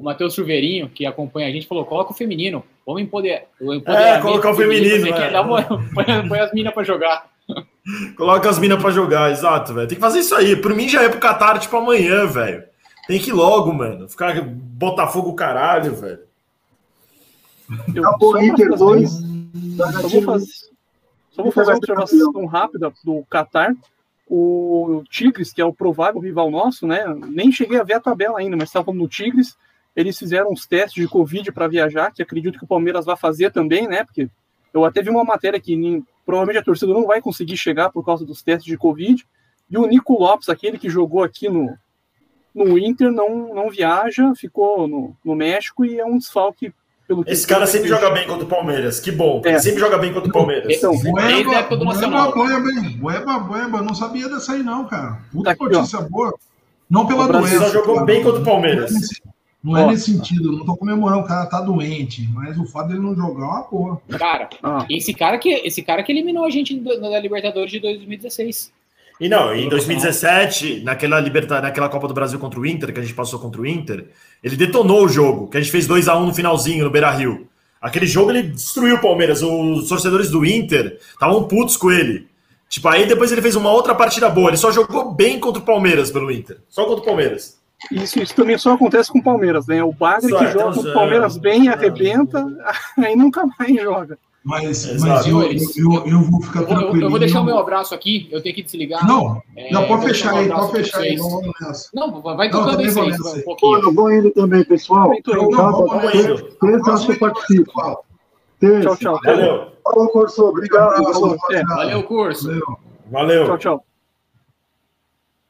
o Matheus Silveirinho, que acompanha a gente, falou: coloca o feminino. Vamos empoderar. É, colocar o feminino. feminino é. uma, põe, põe as minas pra jogar. Coloca as minas pra jogar, exato, velho. Tem que fazer isso aí. Por mim já é pro Qatar, tipo, amanhã, velho. Tem que ir logo, mano. Ficar Botafogo caralho, velho. Acabou Inter 2. Só vou fazer, só vou fazer uma observação rápida do Qatar. O Tigres, que é o provável rival nosso, né? Nem cheguei a ver a tabela ainda, mas estava no Tigres. Eles fizeram uns testes de Covid para viajar, que acredito que o Palmeiras vai fazer também, né? Porque eu até vi uma matéria que nem, provavelmente a torcida não vai conseguir chegar por causa dos testes de Covid. E o Nico Lopes, aquele que jogou aqui no, no Inter, não, não viaja, ficou no, no México e é um desfalque pelo Esse cara sempre joga bem contra o Palmeiras, que bom. É. Ele sempre joga bem contra o Palmeiras. Então, Boeba, Boeba, Boeba, Boeba, Boeba, não sabia dessa aí não, cara. Puta tá notícia ó. boa. Não pela doença. Só jogou cara. bem contra o Palmeiras. Não é nesse sentido, não tô comemorando, o cara tá doente, mas o fato dele não jogar é uma porra. Cara, ah. esse, cara que, esse cara que eliminou a gente na Libertadores de 2016. E não, em 2017, naquela, liberta, naquela Copa do Brasil contra o Inter, que a gente passou contra o Inter, ele detonou o jogo, que a gente fez 2 a 1 no finalzinho, no Beira Rio. Aquele jogo ele destruiu o Palmeiras. Os torcedores do Inter estavam putos com ele. Tipo, aí depois ele fez uma outra partida boa. Ele só jogou bem contra o Palmeiras pelo Inter. Só contra o Palmeiras. Isso, isso também só acontece com o Palmeiras, né? O Bagre que joga com o Palmeiras bem, arrebenta, aí nunca mais joga. Mas, mas eu, eu, eu, vou ficar tranquilo. Eu, eu, vou deixar o meu abraço aqui, eu tenho que desligar. Não, é, não pode fechar aí, pode fechar aí. Não, vamos nessa. não, vai tocando isso aí, um pouquinho. eu vou indo também, pessoal. Não. Tchau, tchau. Valeu. Falou, curso. Obrigado. Valeu, curso. Valeu. Tchau, tchau.